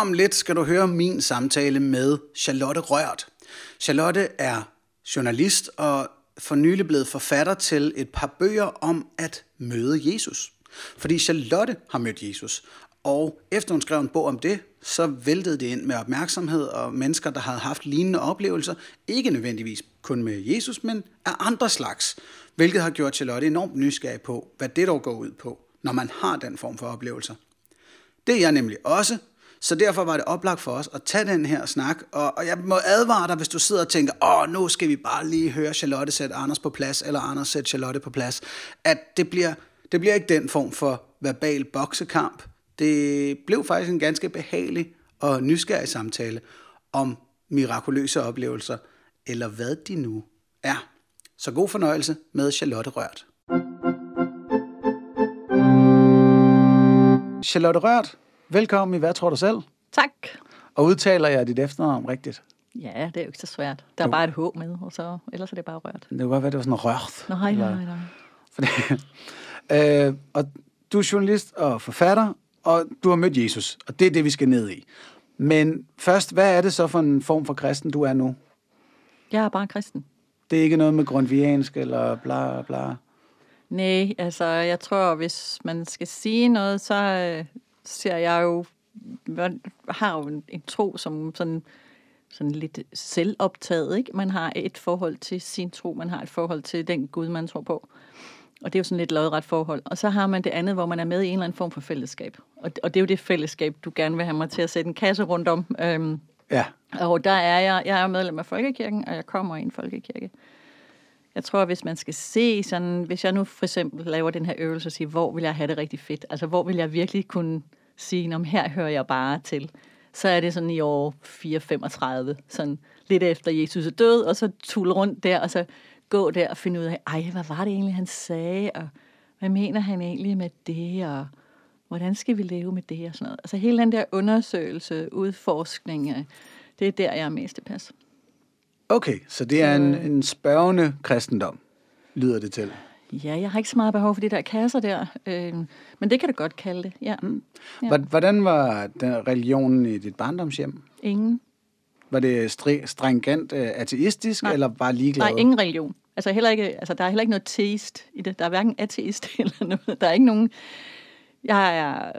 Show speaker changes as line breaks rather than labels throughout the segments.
om lidt skal du høre min samtale med Charlotte Rørt. Charlotte er journalist og for nylig blevet forfatter til et par bøger om at møde Jesus. Fordi Charlotte har mødt Jesus, og efter hun skrev en bog om det, så væltede det ind med opmærksomhed og mennesker, der havde haft lignende oplevelser, ikke nødvendigvis kun med Jesus, men af andre slags, hvilket har gjort Charlotte enormt nysgerrig på, hvad det dog går ud på, når man har den form for oplevelser. Det er jeg nemlig også, så derfor var det oplagt for os at tage den her snak, og, og jeg må advare dig, hvis du sidder og tænker, åh, nu skal vi bare lige høre Charlotte sætte Anders på plads, eller Anders sætte Charlotte på plads, at det bliver, det bliver ikke den form for verbal boksekamp. Det blev faktisk en ganske behagelig og nysgerrig samtale om mirakuløse oplevelser, eller hvad de nu er. Så god fornøjelse med Charlotte Rørt. Charlotte Rørt, velkommen i Hvad tror du selv?
Tak.
Og udtaler jeg dit efternavn rigtigt?
Ja, det er jo ikke så svært. Der er bare et H med, og så, ellers er det bare rørt.
Det kunne godt være, det var sådan rørt.
Nej, nej, nej.
Fordi, øh, og du er journalist og forfatter, og du har mødt Jesus, og det er det, vi skal ned i. Men først, hvad er det så for en form for kristen, du er nu?
Jeg er bare kristen.
Det er ikke noget med grundviansk eller bla bla?
Nej, altså jeg tror, hvis man skal sige noget, så øh, ser jeg jo, man har jo en, en tro som sådan, sådan lidt selvoptaget, ikke? Man har et forhold til sin tro, man har et forhold til den Gud, man tror på. Og det er jo sådan lidt lodret forhold. Og så har man det andet, hvor man er med i en eller anden form for fællesskab. Og, og det er jo det fællesskab, du gerne vil have mig til at sætte en kasse rundt om. Øhm,
Ja.
Og der er jeg, jeg er medlem af Folkekirken, og jeg kommer i en folkekirke. Jeg tror, hvis man skal se sådan, hvis jeg nu for eksempel laver den her øvelse og siger, hvor vil jeg have det rigtig fedt? Altså, hvor vil jeg virkelig kunne sige, om her hører jeg bare til? Så er det sådan i år 435, sådan lidt efter Jesus er død, og så tulle rundt der, og så gå der og finde ud af, ej, hvad var det egentlig, han sagde, og hvad mener han egentlig med det, og hvordan skal vi leve med det, og sådan noget. Altså hele den der undersøgelse, udforskning, øh, det er der, jeg er mest tilpas.
Okay, så det er en, en spørgende kristendom, lyder det til.
Ja, jeg har ikke så meget behov for de der kasser der, øh, men det kan du godt kalde det, ja. Mm.
Ja. Hvordan var den religionen i dit barndomshjem?
Ingen.
Var det stri- stringent øh, ateistisk,
Nej.
eller bare ligeglad?
Nej, ingen religion. Altså, heller ikke, altså, der er heller ikke noget teist i det. Der er hverken ateist eller noget. Der er ikke nogen... Jeg er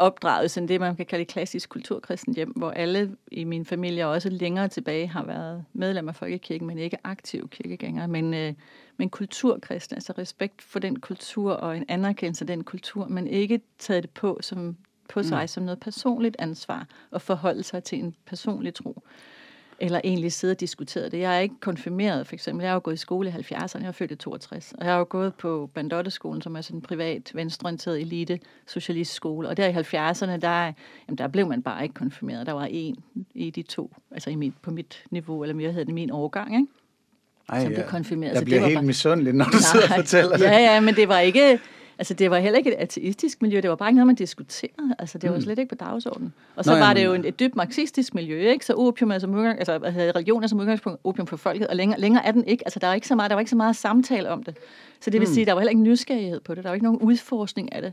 opdraget sådan det, man kan kalde et klassisk kulturkristen hjem, hvor alle i min familie også længere tilbage har været medlem af Folkekirken, men ikke aktive kirkegængere, men, øh, men kulturkristne, altså respekt for den kultur og en anerkendelse af den kultur, men ikke taget det på, som, på sig mm. som noget personligt ansvar og forholde sig til en personlig tro eller egentlig sidde og diskutere det. Jeg er ikke konfirmeret, for eksempel. Jeg har jo gået i skole i 70'erne, jeg er født i 62. Og jeg har jo gået på Bandotteskolen, som er sådan en privat, venstreorienteret elite socialistskole. Og der i 70'erne, der, jamen, der blev man bare ikke konfirmeret. Der var en i de to, altså i mit, på mit niveau, eller mere hedder det min årgang, ikke?
Ej,
som blev
ja.
konfirmeret.
Jeg
Så
bliver
det var
helt
bare-
misundelig, når du sidder og fortæller det.
Ja, ja, men det var ikke... Altså, det var heller ikke et ateistisk miljø, det var bare ikke noget, man diskuterede. Altså, det var
Mm.
slet ikke på dagsordenen. Og så
Nå,
var
jamen-
det jo en, et dybt marxistisk miljø, ikke? Så opium er som udgang, altså, hvad hedder det, religion er som udgangspunkt opium for folket, og længere, længere er den ikke. Altså, der var ikke så meget, der var ikke så meget samtale om det. Så det vil
Mm.
sige, der var heller ikke nysgerrighed på det. Der var ikke nogen udforskning af det.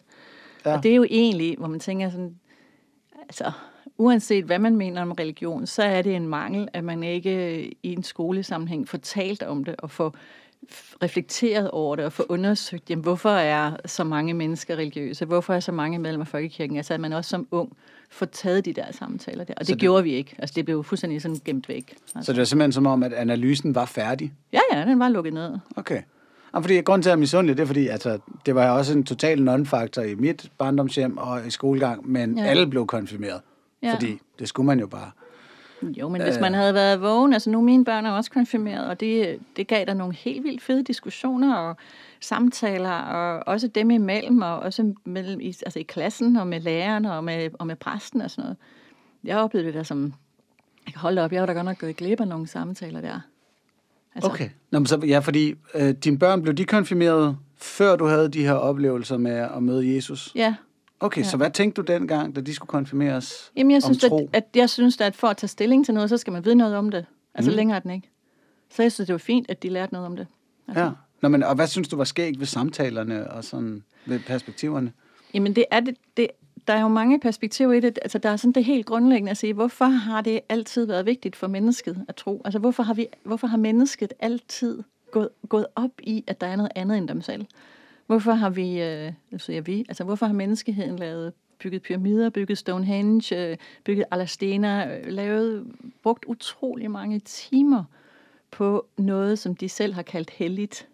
Ja.
Og det er jo egentlig, hvor man tænker sådan, altså, uanset hvad man mener om religion, så er det en mangel, at man ikke i en skolesammenhæng får talt om det og får reflekteret over det og få undersøgt, jamen, hvorfor er så mange mennesker religiøse? Hvorfor er så mange medlemmer af Folkekirken? Altså, at man også som ung får taget de der samtaler der. Og det,
Så
det gjorde vi ikke. Altså, det blev fuldstændig sådan gemt væk. Altså.
Så det var simpelthen som om, at analysen var færdig?
Ja, ja, den var lukket ned.
Okay. Og fordi grund til at jeg er misundelig, det er fordi, altså, det var også en total non-faktor i mit barndomshjem og i skolegang, men ja. Alle blev konfirmeret. Ja. Fordi det skulle man jo bare.
Jo, men hvis
Øh.
man havde været vågen, altså nu mine børn er også konfirmeret, og det, det gav der nogle helt vildt fede diskussioner og samtaler, og også dem imellem, og også mellem, i, altså i klassen, og med læreren, og med, og med præsten og sådan noget. Jeg oplevede det der som, hold op, jeg var da godt nok gået glip af nogle samtaler der. Altså,
Okay. Nå, men så, ja, fordi øh, dine børn, blev de konfirmeret, før du havde de her oplevelser med at møde Jesus?
Ja,
Okay, ja. Så hvad tænkte du dengang, da de skulle konfirmeres
Jamen, jeg synes, at,
tro?
at, jeg synes at for at tage stilling til noget, så skal man vide noget om det. Altså
mm.
længere er den ikke. Så jeg synes, det var fint, at de lærte noget om det. Altså.
Ja. Nå, men, og hvad synes du var skægt ved samtalerne og sådan ved perspektiverne?
Jamen, det er det, det, der er jo mange perspektiver i det. Altså, der er sådan det helt grundlæggende at sige, hvorfor har det altid været vigtigt for mennesket at tro? Altså, hvorfor har, vi, hvorfor har mennesket altid gået, gået op i, at der er noget andet end dem selv? Hvorfor har vi, øh, siger vi, altså hvorfor har menneskeheden lavet bygget pyramider, bygget Stonehenge, øh, bygget Alastena, øh, lavet, brugt utrolig mange timer på noget, som de selv har kaldt helligt,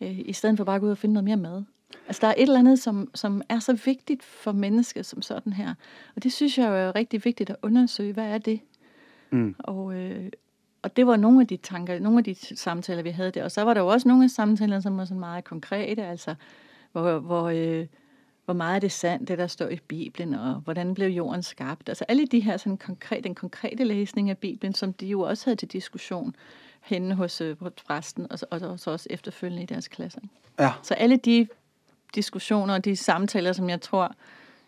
øh, i stedet for bare at gå ud og finde noget mere mad. Altså, der er et eller andet, som, som er så vigtigt for mennesket som sådan her. Og det synes jeg jo er rigtig vigtigt at undersøge. Hvad er det? Mm. Og, øh, og det var nogle af de tanker, nogle af de samtaler, vi havde der. Og så var der jo også nogle af samtalerne, som var sådan meget konkrete, altså hvor, hvor, øh, hvor meget er det sandt, det der står i Bibelen, og hvordan blev jorden skabt. Altså alle de her sådan konkret, den konkrete læsning af Bibelen, som de jo også havde til diskussion henne hos, øh, præsten, og, og, og så også efterfølgende i deres klasser.
Ja.
Så alle de diskussioner og de samtaler, som jeg tror,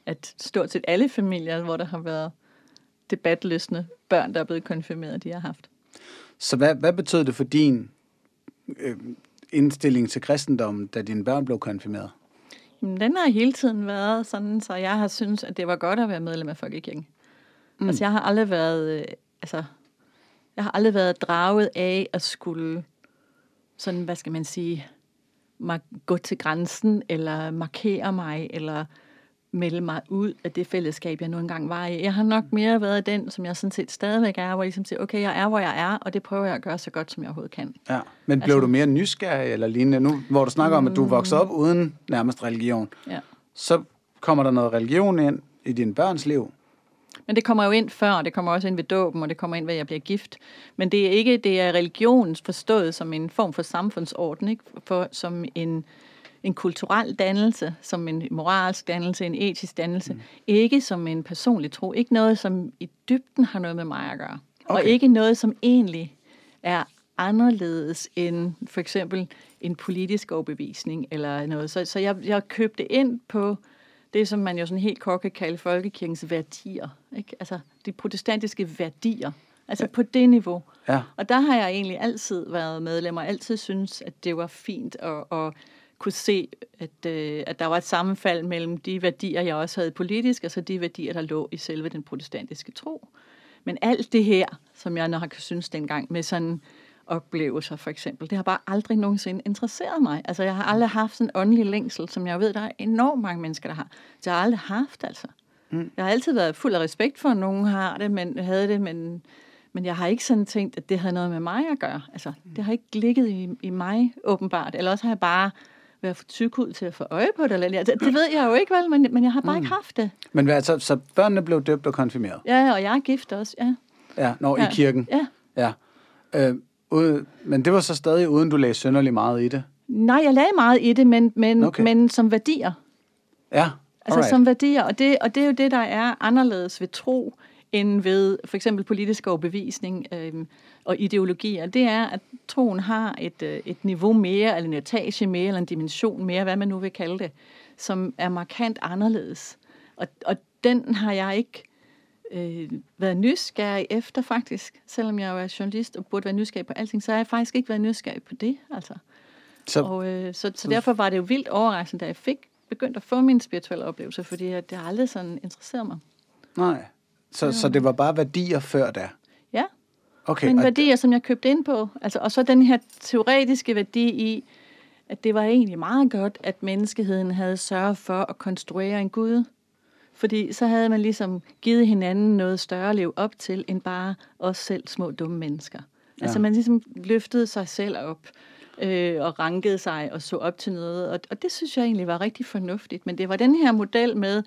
at stort set alle familier, hvor der har været debatløsende børn, der er blevet konfirmeret, de har haft.
Så hvad, hvad betød det for din øh, indstilling til kristendommen, da dine børn blev konfirmeret?
Jamen, den har hele tiden været sådan, så jeg har synes, at det var godt at være medlem af Folkekirken. Mm. Altså, jeg har aldrig været, øh, altså, jeg har aldrig været draget af at skulle, sådan, hvad skal man sige, gå til grænsen, eller markere mig, eller melde mig ud af det fællesskab, jeg nu engang var i. Jeg har nok mere været den, som jeg sådan set stadigvæk er, hvor jeg ligesom siger, okay, jeg er, hvor jeg er, og det prøver jeg at gøre så godt, som jeg overhovedet kan.
Ja. Men blev altså, du mere nysgerrig eller lignende nu, hvor du snakker om, at du er vokset op uden nærmest religion?
Ja.
Så kommer der noget religion ind i din børns liv?
Men det kommer jo ind før, og det kommer også ind ved dåben, og det kommer ind ved, at jeg bliver gift. Men det er ikke, det er religion forstået som en form for samfundsorden, ikke? For, som en, en kulturel dannelse, som en moralsk dannelse, en etisk dannelse. Mm. Ikke som en personlig tro. Ikke noget, som i dybden har noget med mig at gøre. Okay. Og ikke noget, som egentlig er anderledes end for eksempel en politisk overbevisning eller noget. Så, så jeg, jeg købte ind på det, som man jo sådan helt kort kan kalde folkekirkens værdier. Ikke? Altså de protestantiske værdier. Altså ja. på det niveau.
Ja.
Og der har jeg egentlig altid været medlem, og altid synes, at det var fint at, at kunne se, at, øh, at der var et sammenfald mellem de værdier, jeg også havde politisk, og så de værdier, der lå i selve den protestantiske tro. Men alt det her, som jeg nok har synes dengang, med sådan oplevelser for eksempel, det har bare aldrig nogensinde interesseret mig. Altså jeg har aldrig haft en åndelig længsel, som jeg ved, der er enormt mange mennesker, der har. Det har jeg aldrig haft, altså. Mm. Jeg har altid været fuld af respekt for, at nogen har det, men havde det, men, men jeg har ikke sådan tænkt, at det havde noget med mig at gøre. Altså, det har ikke ligget i, i mig, åbenbart. Eller også har jeg bare været for tyk ud til at få øje på det. Eller, det, det ved jeg jo ikke, vel, men, men jeg har bare mm. ikke haft det.
Men altså, så børnene blev døbt og konfirmeret?
Ja, og jeg er gift også, ja.
Ja, når ja. i kirken?
Ja.
ja. Øh, men det var så stadig uden du lagde sønderlig meget i det?
Nej, jeg lagde meget i det, men, men, okay. men som værdier.
Ja, alright.
Altså som værdier, og det, og det er jo det, der er anderledes ved tro, end ved for eksempel politisk overbevisning øh, og ideologier. Det er, at troen har et, øh, et niveau mere, eller en etage mere, eller en dimension mere, hvad man nu vil kalde det, som er markant anderledes. Og, og den har jeg ikke øh, været nysgerrig efter faktisk, selvom jeg jo er journalist og burde være nysgerrig på alting, så har jeg faktisk ikke været nysgerrig på det. Altså. Så, og, øh, så, så derfor var det jo vildt overraskende, da jeg fik begyndt at få min spirituelle oplevelse, fordi det har aldrig sådan interesseret mig.
Nej, så, ja. så det var bare værdier før da?
Ja,
okay,
men værdier, som jeg købte ind på. Altså, og så den her teoretiske værdi i, at det var egentlig meget godt, at menneskeheden havde sørget for at konstruere en Gud, fordi så havde man ligesom givet hinanden noget større at leve op til, end bare os selv små dumme mennesker. Ja. Altså man ligesom løftede sig selv op øh, og rankede sig og så op til noget. Og, og det synes jeg egentlig var rigtig fornuftigt. Men det var den her model med,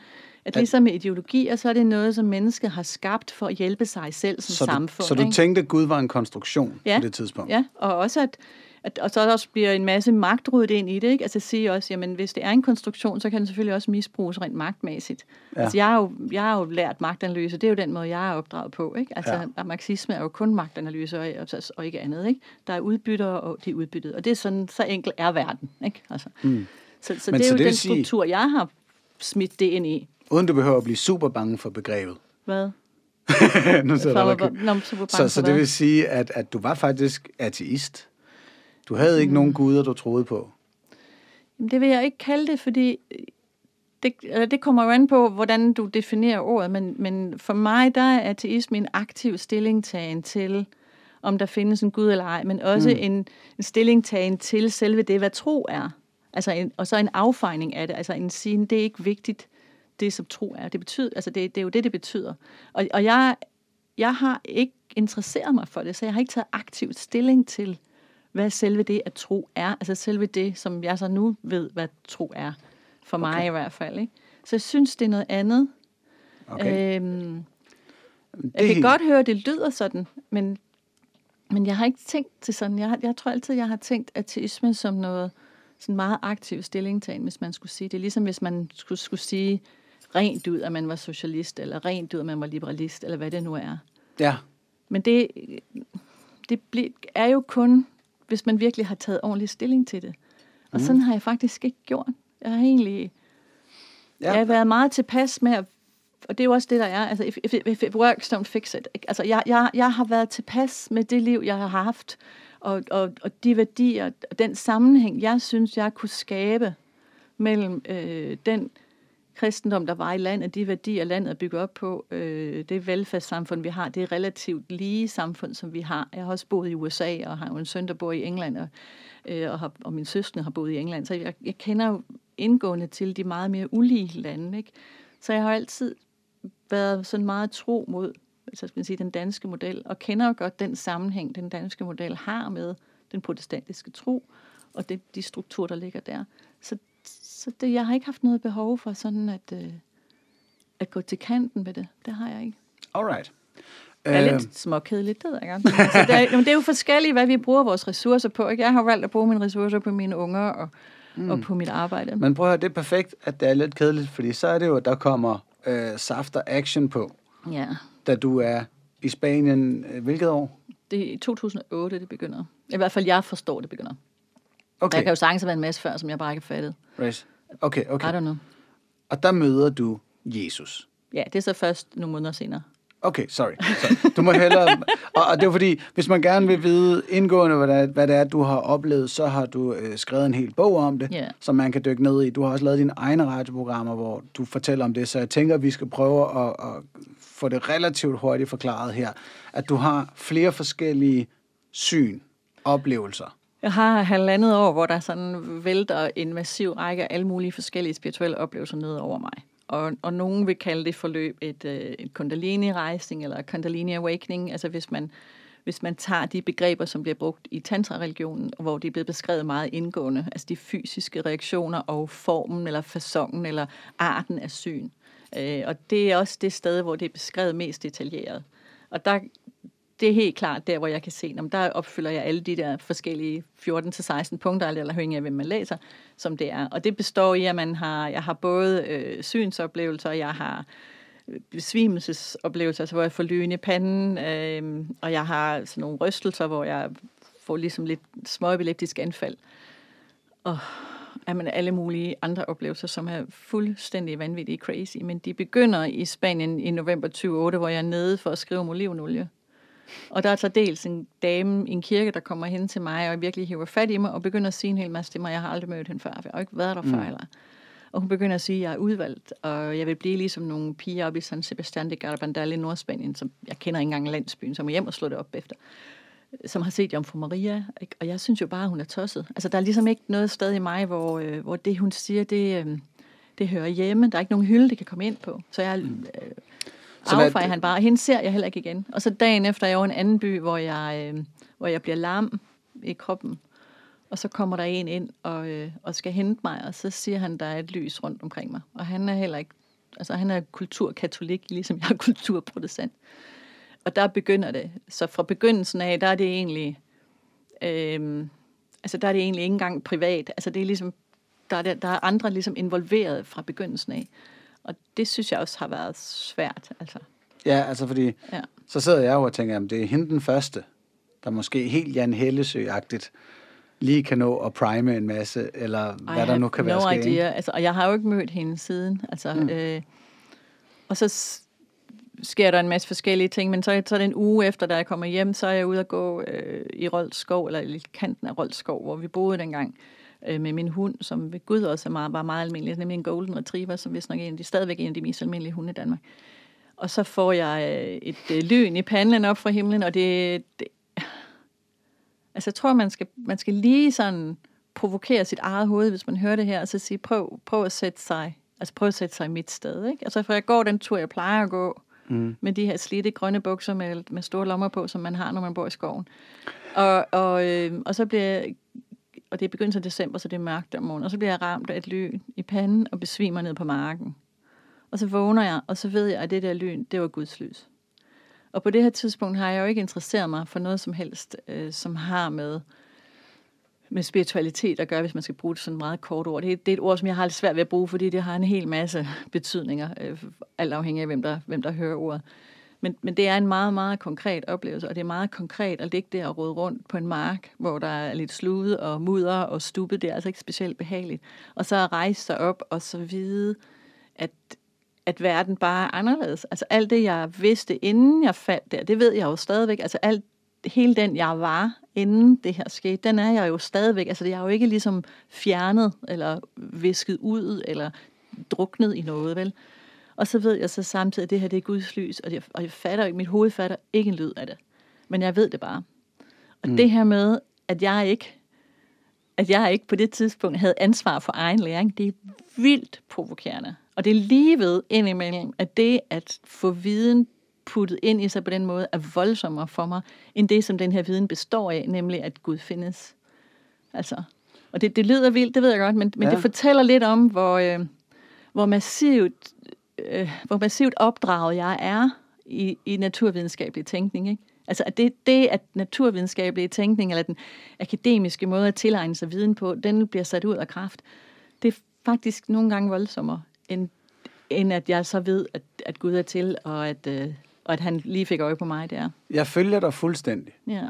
at ligesom med ideologier, så er det noget, som mennesket har skabt for at hjælpe sig selv som
så du,
samfund.
Så du ikke? tænkte, at Gud var en konstruktion
ja,
på det tidspunkt?
Ja, og også at, at, og så også bliver en masse magt ryddet ind i det, ikke? Altså sige også, jamen hvis det er en konstruktion, så kan den selvfølgelig også misbruges rent magtmæssigt. Ja. Altså jeg har, jo, jeg har jo lært magtanalyse, det er jo den måde, jeg er opdraget på, ikke? Altså ja. marxisme er jo kun magtanalyse og, og, og ikke andet, ikke? Der er udbytter, og de er udbyttet, og det er sådan, så enkelt er verden, ikke? Altså. Mm. Så, så Men det er så jo det den struktur, sige, jeg har smidt det ind i.
Uden du behøver at blive super bange for begrebet.
Hvad?
nu sidder der Nå, så, så det vil sige, at, at du var faktisk ateist? Du havde ikke mm. nogen guder, du troede på?
Det vil jeg ikke kalde det, fordi det, det kommer jo an på, hvordan du definerer ordet, men, men for mig, der er ateisme en aktiv stillingtagen til, om der findes en Gud eller ej, men også mm. en, en stillingtagen til selve det, hvad tro er. Altså en, og så en affejning af det, altså en sige, det er ikke vigtigt, det som tro er. Det, betyder, altså det, det er jo det, det betyder. Og, og jeg, jeg har ikke interesseret mig for det, så jeg har ikke taget aktivt stilling til, hvad selve det at tro er. Altså selve det, som jeg så nu ved, hvad tro er. For okay. mig i hvert fald. Ikke? Så jeg synes, det er noget andet. Okay. Øhm, det jeg kan godt høre, at det lyder sådan, men, men jeg har ikke tænkt til sådan. Jeg, jeg tror altid, jeg har tænkt ateisme som noget sådan meget aktiv stillingtagen, hvis man skulle sige det. Ligesom hvis man skulle, skulle sige rent ud, at man var socialist, eller rent ud, at man var liberalist, eller hvad det nu er.
Ja.
Men det, det er jo kun, hvis man virkelig har taget ordentlig stilling til det. Og mm. sådan har jeg faktisk ikke gjort. Jeg har egentlig ja. jeg har været meget tilpas med at og det er jo også det, der er. Altså, if, if, if it works, don't fix it. Altså, jeg, jeg, jeg har været tilpas med det liv, jeg har haft, og, og, og de værdier, og den sammenhæng, jeg synes, jeg kunne skabe mellem øh, den kristendom, der var i landet, de værdier, landet er bygget op på, øh, det velfærdssamfund, vi har, det er relativt lige samfund, som vi har. Jeg har også boet i USA, og har jo en søn, der bor i England, og, øh, og, har, og min søskende har boet i England, så jeg, jeg kender jo indgående til de meget mere ulige lande. Ikke? Så jeg har altid været sådan meget tro mod så skal man sige, den danske model, og kender jo godt den sammenhæng, den danske model har med den protestantiske tro, og det, de strukturer, der ligger der. Så, det, jeg har ikke haft noget behov for sådan at, øh, at gå til kanten med det. Det har jeg ikke.
Alright.
Det er lidt småkedeligt, det ved jeg godt. Altså, det, er, det er jo forskelligt, hvad vi bruger vores ressourcer på. Ikke? Jeg har valgt at bruge mine ressourcer på mine unger og, mm. og på mit arbejde.
Men prøv at høre, det er perfekt, at det er lidt kedeligt, fordi så er det jo, at der kommer øh, saft og action på.
Ja.
Da du er i Spanien, øh, hvilket år?
Det er i 2008, det begynder. I hvert fald, jeg forstår, det begynder. Okay. Jeg kan jo sagtens have været en masse før, som jeg bare ikke har fattet.
Right. Okay, okay.
I don't know.
Og der møder du Jesus.
Ja, det er så først nogle måneder senere.
Okay, sorry. sorry. Du må hellere... og, og det er fordi, hvis man gerne vil vide indgående, hvad det er, hvad det er du har oplevet, så har du øh, skrevet en hel bog om det,
yeah.
som man kan dykke ned i. Du har også lavet dine egne radioprogrammer, hvor du fortæller om det, så jeg tænker, at vi skal prøve at, at få det relativt hurtigt forklaret her. At du har flere forskellige syn, oplevelser.
Jeg har halvandet år, hvor der sådan vælter en massiv række af alle mulige forskellige spirituelle oplevelser ned over mig og, og nogen vil kalde det forløb et, øh, et kundalini-rejsning eller kundalini-awakening, altså hvis man, hvis man tager de begreber, som bliver brugt i tantra-religionen, hvor de er blevet beskrevet meget indgående, altså de fysiske reaktioner og formen eller fasongen eller arten af syn. Øh, og det er også det sted, hvor det er beskrevet mest detaljeret. Og der, det er helt klart der, hvor jeg kan se, om der opfylder jeg alle de der forskellige 14-16 punkter, eller afhængig af, hvem man læser, som det er. Og det består i, at man har, jeg har både øh, synsoplevelser, jeg har øh, besvimelsesoplevelser, altså hvor jeg får lyn i panden, øh, og jeg har sådan nogle rystelser, hvor jeg får ligesom lidt småepileptisk anfald. Og jamen, alle mulige andre oplevelser, som er fuldstændig vanvittige crazy, men de begynder i Spanien i november 2008, hvor jeg er nede for at skrive om olivenolie. Og der er så dels en dame i en kirke, der kommer hen til mig og virkelig hiver fat i mig og begynder at sige en hel masse til mig. Jeg har aldrig mødt hende før, for jeg har ikke været der før. Mm. Eller. Og hun begynder at sige, at jeg er udvalgt, og jeg vil blive ligesom nogle piger oppe i San Sebastián de Garabandal i Nordspanien, som jeg kender ikke engang landsbyen, som er hjem og slå det op efter som har set Jomfru Maria, ikke? og jeg synes jo bare, at hun er tosset. Altså, der er ligesom ikke noget sted i mig, hvor, øh, hvor det, hun siger, det, øh, det hører hjemme. Der er ikke nogen hylde, det kan komme ind på. Så jeg mm. øh, affejer han bare. Hende ser jeg heller ikke igen. Og så dagen efter er jeg over en anden by, hvor jeg, øh, hvor jeg bliver lam i kroppen. Og så kommer der en ind og, øh, og skal hente mig, og så siger han, der er et lys rundt omkring mig. Og han er heller ikke, altså han er kulturkatolik, ligesom jeg er kulturprotestant. Og der begynder det. Så fra begyndelsen af, der er det egentlig, øh, altså der er det egentlig ikke engang privat. Altså det er ligesom, der er, der er andre ligesom involveret fra begyndelsen af. Og det synes jeg også har været svært. Altså.
Ja, altså fordi, ja. så sidder jeg jo og tænker, at det er hende den første, der måske helt Jan Hellesø-agtigt lige kan nå at prime en masse, eller I hvad der nu kan no være
sket. Idea. Altså, og jeg har jo ikke mødt hende siden. Altså, mm. øh, og så sker der en masse forskellige ting, men så, så er det en uge efter, da jeg kommer hjem, så er jeg ude at gå øh, i Rolskov, eller i kanten af Rolskov, hvor vi boede dengang, øh, med min hund, som ved Gud også er meget, var meget almindelig, nemlig en golden retriever, som vist nok er en af de, stadigvæk en af de mest almindelige hunde i Danmark. Og så får jeg øh, et øh, lyn i panden op fra himlen, og det, det altså jeg tror, man skal, man skal lige sådan provokere sit eget hoved, hvis man hører det her, og så sige, prøv, prøv at sætte sig, altså prøv at sætte sig i mit sted, ikke? Altså for jeg går den tur, jeg plejer at gå, mm. med de her slidte grønne bukser med, med store lommer på, som man har, når man bor i skoven. Og, og, øh, og så bliver jeg, og det er begyndelsen af december, så det er mørkt om morgenen, og så bliver jeg ramt af et lyn i panden og besvimer ned på marken. Og så vågner jeg, og så ved jeg, at det der lyn, det var Guds lys. Og på det her tidspunkt har jeg jo ikke interesseret mig for noget som helst, øh, som har med, med spiritualitet at gøre, hvis man skal bruge det sådan meget kort ord. Det er, det er et ord, som jeg har lidt svært ved at bruge, fordi det har en hel masse betydninger, øh, alt afhængig af, hvem der, hvem der hører ordet. Men, men det er en meget, meget konkret oplevelse, og det er meget konkret at ligge der og rode rundt på en mark, hvor der er lidt slude og mudder og stube. Det er altså ikke specielt behageligt. Og så at rejse sig op og så vide, at, at verden bare er anderledes. Altså alt det, jeg vidste, inden jeg faldt der, det ved jeg jo stadigvæk. Altså alt, hele den, jeg var, inden det her skete, den er jeg jo stadigvæk. Altså jeg er jo ikke ligesom fjernet, eller visket ud, eller druknet i noget, vel? Og så ved jeg så samtidig, at det her det er Guds lys, og jeg, og jeg fatter ikke, mit hoved fatter ikke en lyd af det. Men jeg ved det bare. Og mm. det her med, at jeg ikke at jeg ikke på det tidspunkt havde ansvar for egen læring, det er vildt provokerende. Og det er lige ved indimellem, at det at få viden puttet ind i sig på den måde, er voldsommere for mig, end det, som den her viden består af, nemlig at Gud findes. Altså, og det, det lyder vildt, det ved jeg godt, men, men ja. det fortæller lidt om, hvor, øh, hvor massivt øh, hvor massivt opdraget jeg er i, i naturvidenskabelig tænkning. Ikke? Altså at det, det, at naturvidenskabelig tænkning, eller den akademiske måde at tilegne sig viden på, den bliver sat ud af kraft, det er faktisk nogle gange voldsommere, end, end at jeg så ved, at, at Gud er til, og at, øh, og at han lige fik øje på mig der.
Jeg følger dig fuldstændig.
Ja.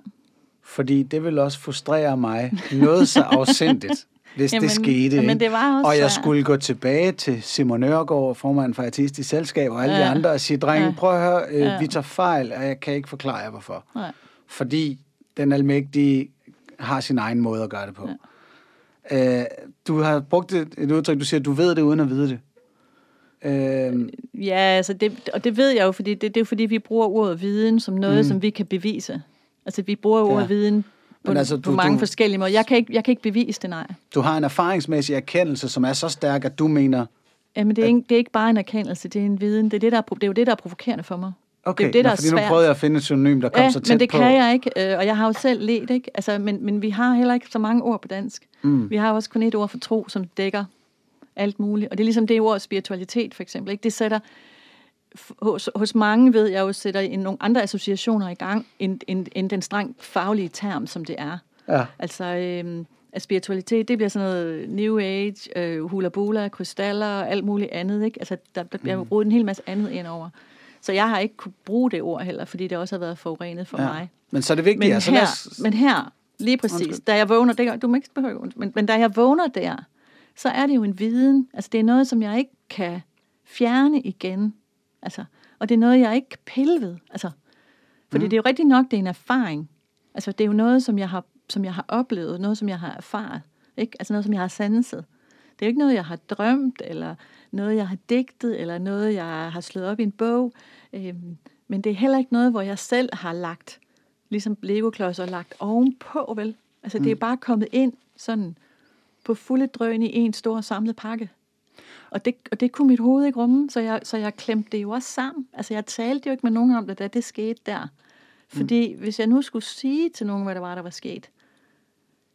Fordi det vil også frustrere mig noget så afsindigt hvis jamen, det skete.
Jamen, det var også,
og jeg skulle gå tilbage til Simon Nørgaard, formanden for Artistisk Selskab, og alle ja. de andre, og sige, drenge, ja. prøv at høre, øh, ja. vi tager fejl, og jeg kan ikke forklare jer, hvorfor. Nej. Fordi den almægtige har sin egen måde at gøre det på. Ja. Øh, du har brugt et, et udtryk, du siger, du ved det uden at vide det.
Øh, ja, altså det, og det ved jeg jo, fordi det, det er fordi, vi bruger ordet viden som noget, mm. som vi kan bevise. Altså vi bruger ordet ja. viden på, altså, du, på mange du, forskellige måder. Jeg kan, ikke, jeg kan ikke bevise det, nej.
Du har en erfaringsmæssig erkendelse, som er så stærk, at du mener...
Jamen, det er, at... ikke, det er ikke bare en erkendelse, det er en viden. Det er, det, der, det er jo det, der er provokerende for mig.
Okay,
det er det, der
Nå, fordi er svært. nu prøvede jeg at finde et synonym, der kom ja, så tæt
men det
på.
kan jeg ikke, øh, og jeg har jo selv let, ikke? Altså, men, men vi har heller ikke så mange ord på dansk. Mm. Vi har også kun et ord for tro, som dækker alt muligt. Og det er ligesom det ord spiritualitet, for eksempel. Ikke? Det sætter hos, hos mange ved jeg jo sætter en, nogle andre associationer i gang, end, end, end den strengt faglige term, som det er. Ja. Altså, øh, at spiritualitet, det bliver sådan noget New Age, øh, hula bula, krystaller og alt muligt andet. Ikke? Altså, der, der bliver mm. rodet en hel masse andet ind over. Så jeg har ikke kunne bruge det ord heller, fordi det også har været forurenet for ja. mig.
Men så er det vigtigt. Men,
altså,
her,
os... men her, lige præcis, Undskyld. da jeg vågner, det, du må ikke behøve, men, men da jeg vågner der, så er det jo en viden. Altså, det er noget, som jeg ikke kan fjerne igen. Altså, og det er noget, jeg ikke kan pille ved. Altså, fordi mm. det er jo rigtig nok, det er en erfaring. Altså, det er jo noget, som jeg har som jeg har oplevet, noget, som jeg har erfaret. Ikke? Altså noget, som jeg har sanset. Det er jo ikke noget, jeg har drømt, eller noget, jeg har digtet, eller noget, jeg har slået op i en bog. Øhm, men det er heller ikke noget, hvor jeg selv har lagt, ligesom Lego-klodser, lagt ovenpå, vel? Altså mm. det er mm. bare kommet ind sådan på fulde drøn i en stor samlet pakke. Og det, og det kunne mit hoved ikke rumme, så jeg, så jeg klemte det jo også sammen. Altså jeg talte jo ikke med nogen om det, da det skete der. Fordi mm. hvis jeg nu skulle sige til nogen, hvad der var, der var sket,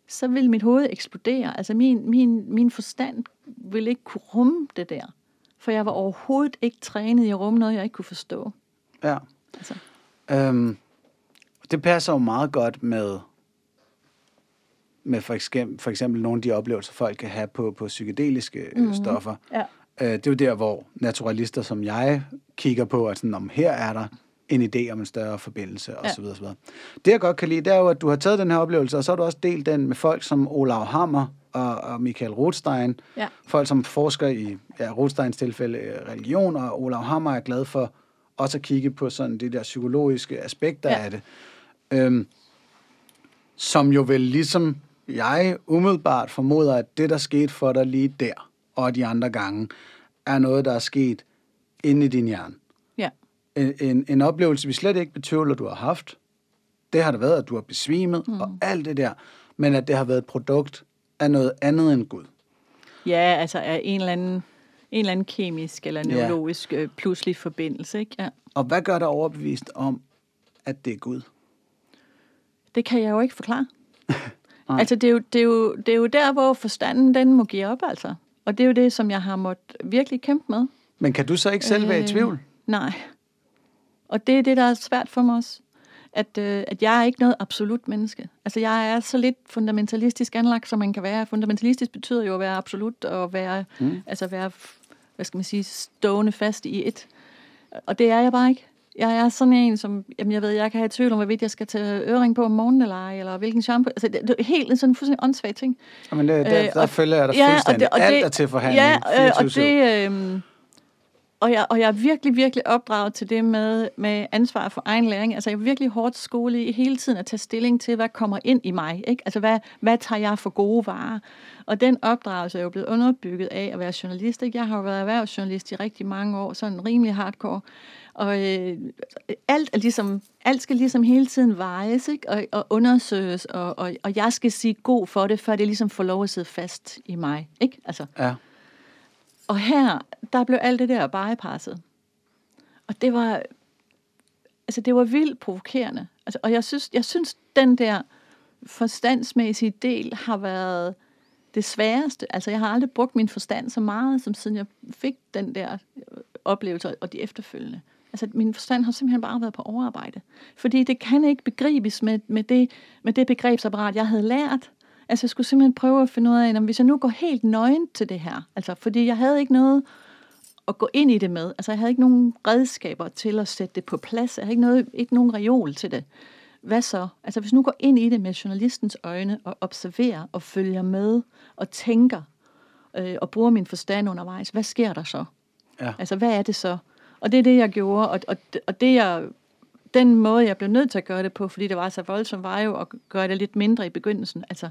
så vil mit hoved eksplodere. Altså min, min, min forstand vil ikke kunne rumme det der. For jeg var overhovedet ikke trænet i at rumme noget, jeg ikke kunne forstå.
Ja. Altså. Øhm, det passer jo meget godt med, med for, eksempel, for eksempel nogle af de oplevelser, folk kan have på, på psykedeliske mm-hmm. stoffer. Ja. Øh, det er jo der, hvor naturalister som jeg kigger på, at sådan, om her er der en idé om en større forbindelse osv. Ja. Så videre, så videre. Det jeg godt kan lide, det er jo, at du har taget den her oplevelse, og så har du også delt den med folk som Olav Hammer og, og Michael Rothstein. Ja. Folk, som forsker i ja, Rothsteins tilfælde øh, religion, og Olav Hammer er glad for også at kigge på sådan de der psykologiske aspekter ja. af det. Øhm, som jo vel ligesom jeg umiddelbart formoder, at det, der skete for dig lige der, og de andre gange, er noget, der er sket inde i din hjerne.
Ja.
En, en, en oplevelse, vi slet ikke betvivler, du har haft. Det har det været, at du har besvimet, mm. og alt det der. Men at det har været et produkt af noget andet end Gud.
Ja, altså af en eller anden, en eller anden kemisk eller neurologisk ja. pludselig forbindelse. Ikke? Ja.
Og hvad gør dig overbevist om, at det er Gud?
Det kan jeg jo ikke forklare. altså, det er, jo, det, er jo, det er jo der, hvor forstanden den må give op, altså. Og det er jo det, som jeg har måttet virkelig kæmpe med.
Men kan du så ikke selv øh, være i tvivl? Øh,
nej. Og det er det, der er svært for mig også. At, øh, at jeg er ikke noget absolut menneske. Altså, jeg er så lidt fundamentalistisk anlagt, som man kan være. Fundamentalistisk betyder jo at være absolut og være, mm. altså være, hvad skal man sige, stående fast i et. Og det er jeg bare ikke. Jeg er sådan en, som, jamen jeg ved, jeg kan have tvivl om, hvorvidt jeg skal tage øring på om morgenen eller ej, eller hvilken shampoo. Altså, det, det er helt en sådan fuldstændig åndssvag ting.
Jamen, det, der, øh, der og, følger jeg dig ja, fuldstændig. Og det, og Alt det, er til forhandling.
Ja, øh, og det... Øh, og jeg, og jeg er virkelig, virkelig opdraget til det med, med ansvar for egen læring. Altså jeg er virkelig hårdt skole i hele tiden at tage stilling til, hvad kommer ind i mig. Ikke? Altså hvad, hvad tager jeg for gode varer? Og den opdragelse er jo blevet underbygget af at være journalist. Ikke? Jeg har jo været erhvervsjournalist i rigtig mange år, sådan rimelig hardcore. Og øh, alt, er ligesom, alt skal ligesom hele tiden vejes ikke? Og, og undersøges, og, og, og jeg skal sige god for det, før det ligesom får lov at sidde fast i mig. Ikke? Altså.
Ja.
Og her, der blev alt det der bypasset. Og det var, altså det var vildt provokerende. Altså, og jeg synes, jeg synes, den der forstandsmæssige del har været det sværeste. Altså, jeg har aldrig brugt min forstand så meget, som siden jeg fik den der oplevelse og de efterfølgende. Altså, min forstand har simpelthen bare været på overarbejde. Fordi det kan ikke begribes med, med, det, med det begrebsapparat, jeg havde lært. Altså, jeg skulle simpelthen prøve at finde ud af, om hvis jeg nu går helt nøgen til det her, altså, fordi jeg havde ikke noget at gå ind i det med. Altså, jeg havde ikke nogen redskaber til at sætte det på plads. Jeg havde ikke, noget, ikke nogen reol til det. Hvad så? Altså, hvis nu går ind i det med journalistens øjne og observerer og følger med og tænker øh, og bruger min forstand undervejs, hvad sker der så? Ja. Altså, hvad er det så? Og det er det, jeg gjorde, og, og, og det jeg, den måde, jeg blev nødt til at gøre det på, fordi det var så voldsomt, var jo at gøre det lidt mindre i begyndelsen. Altså,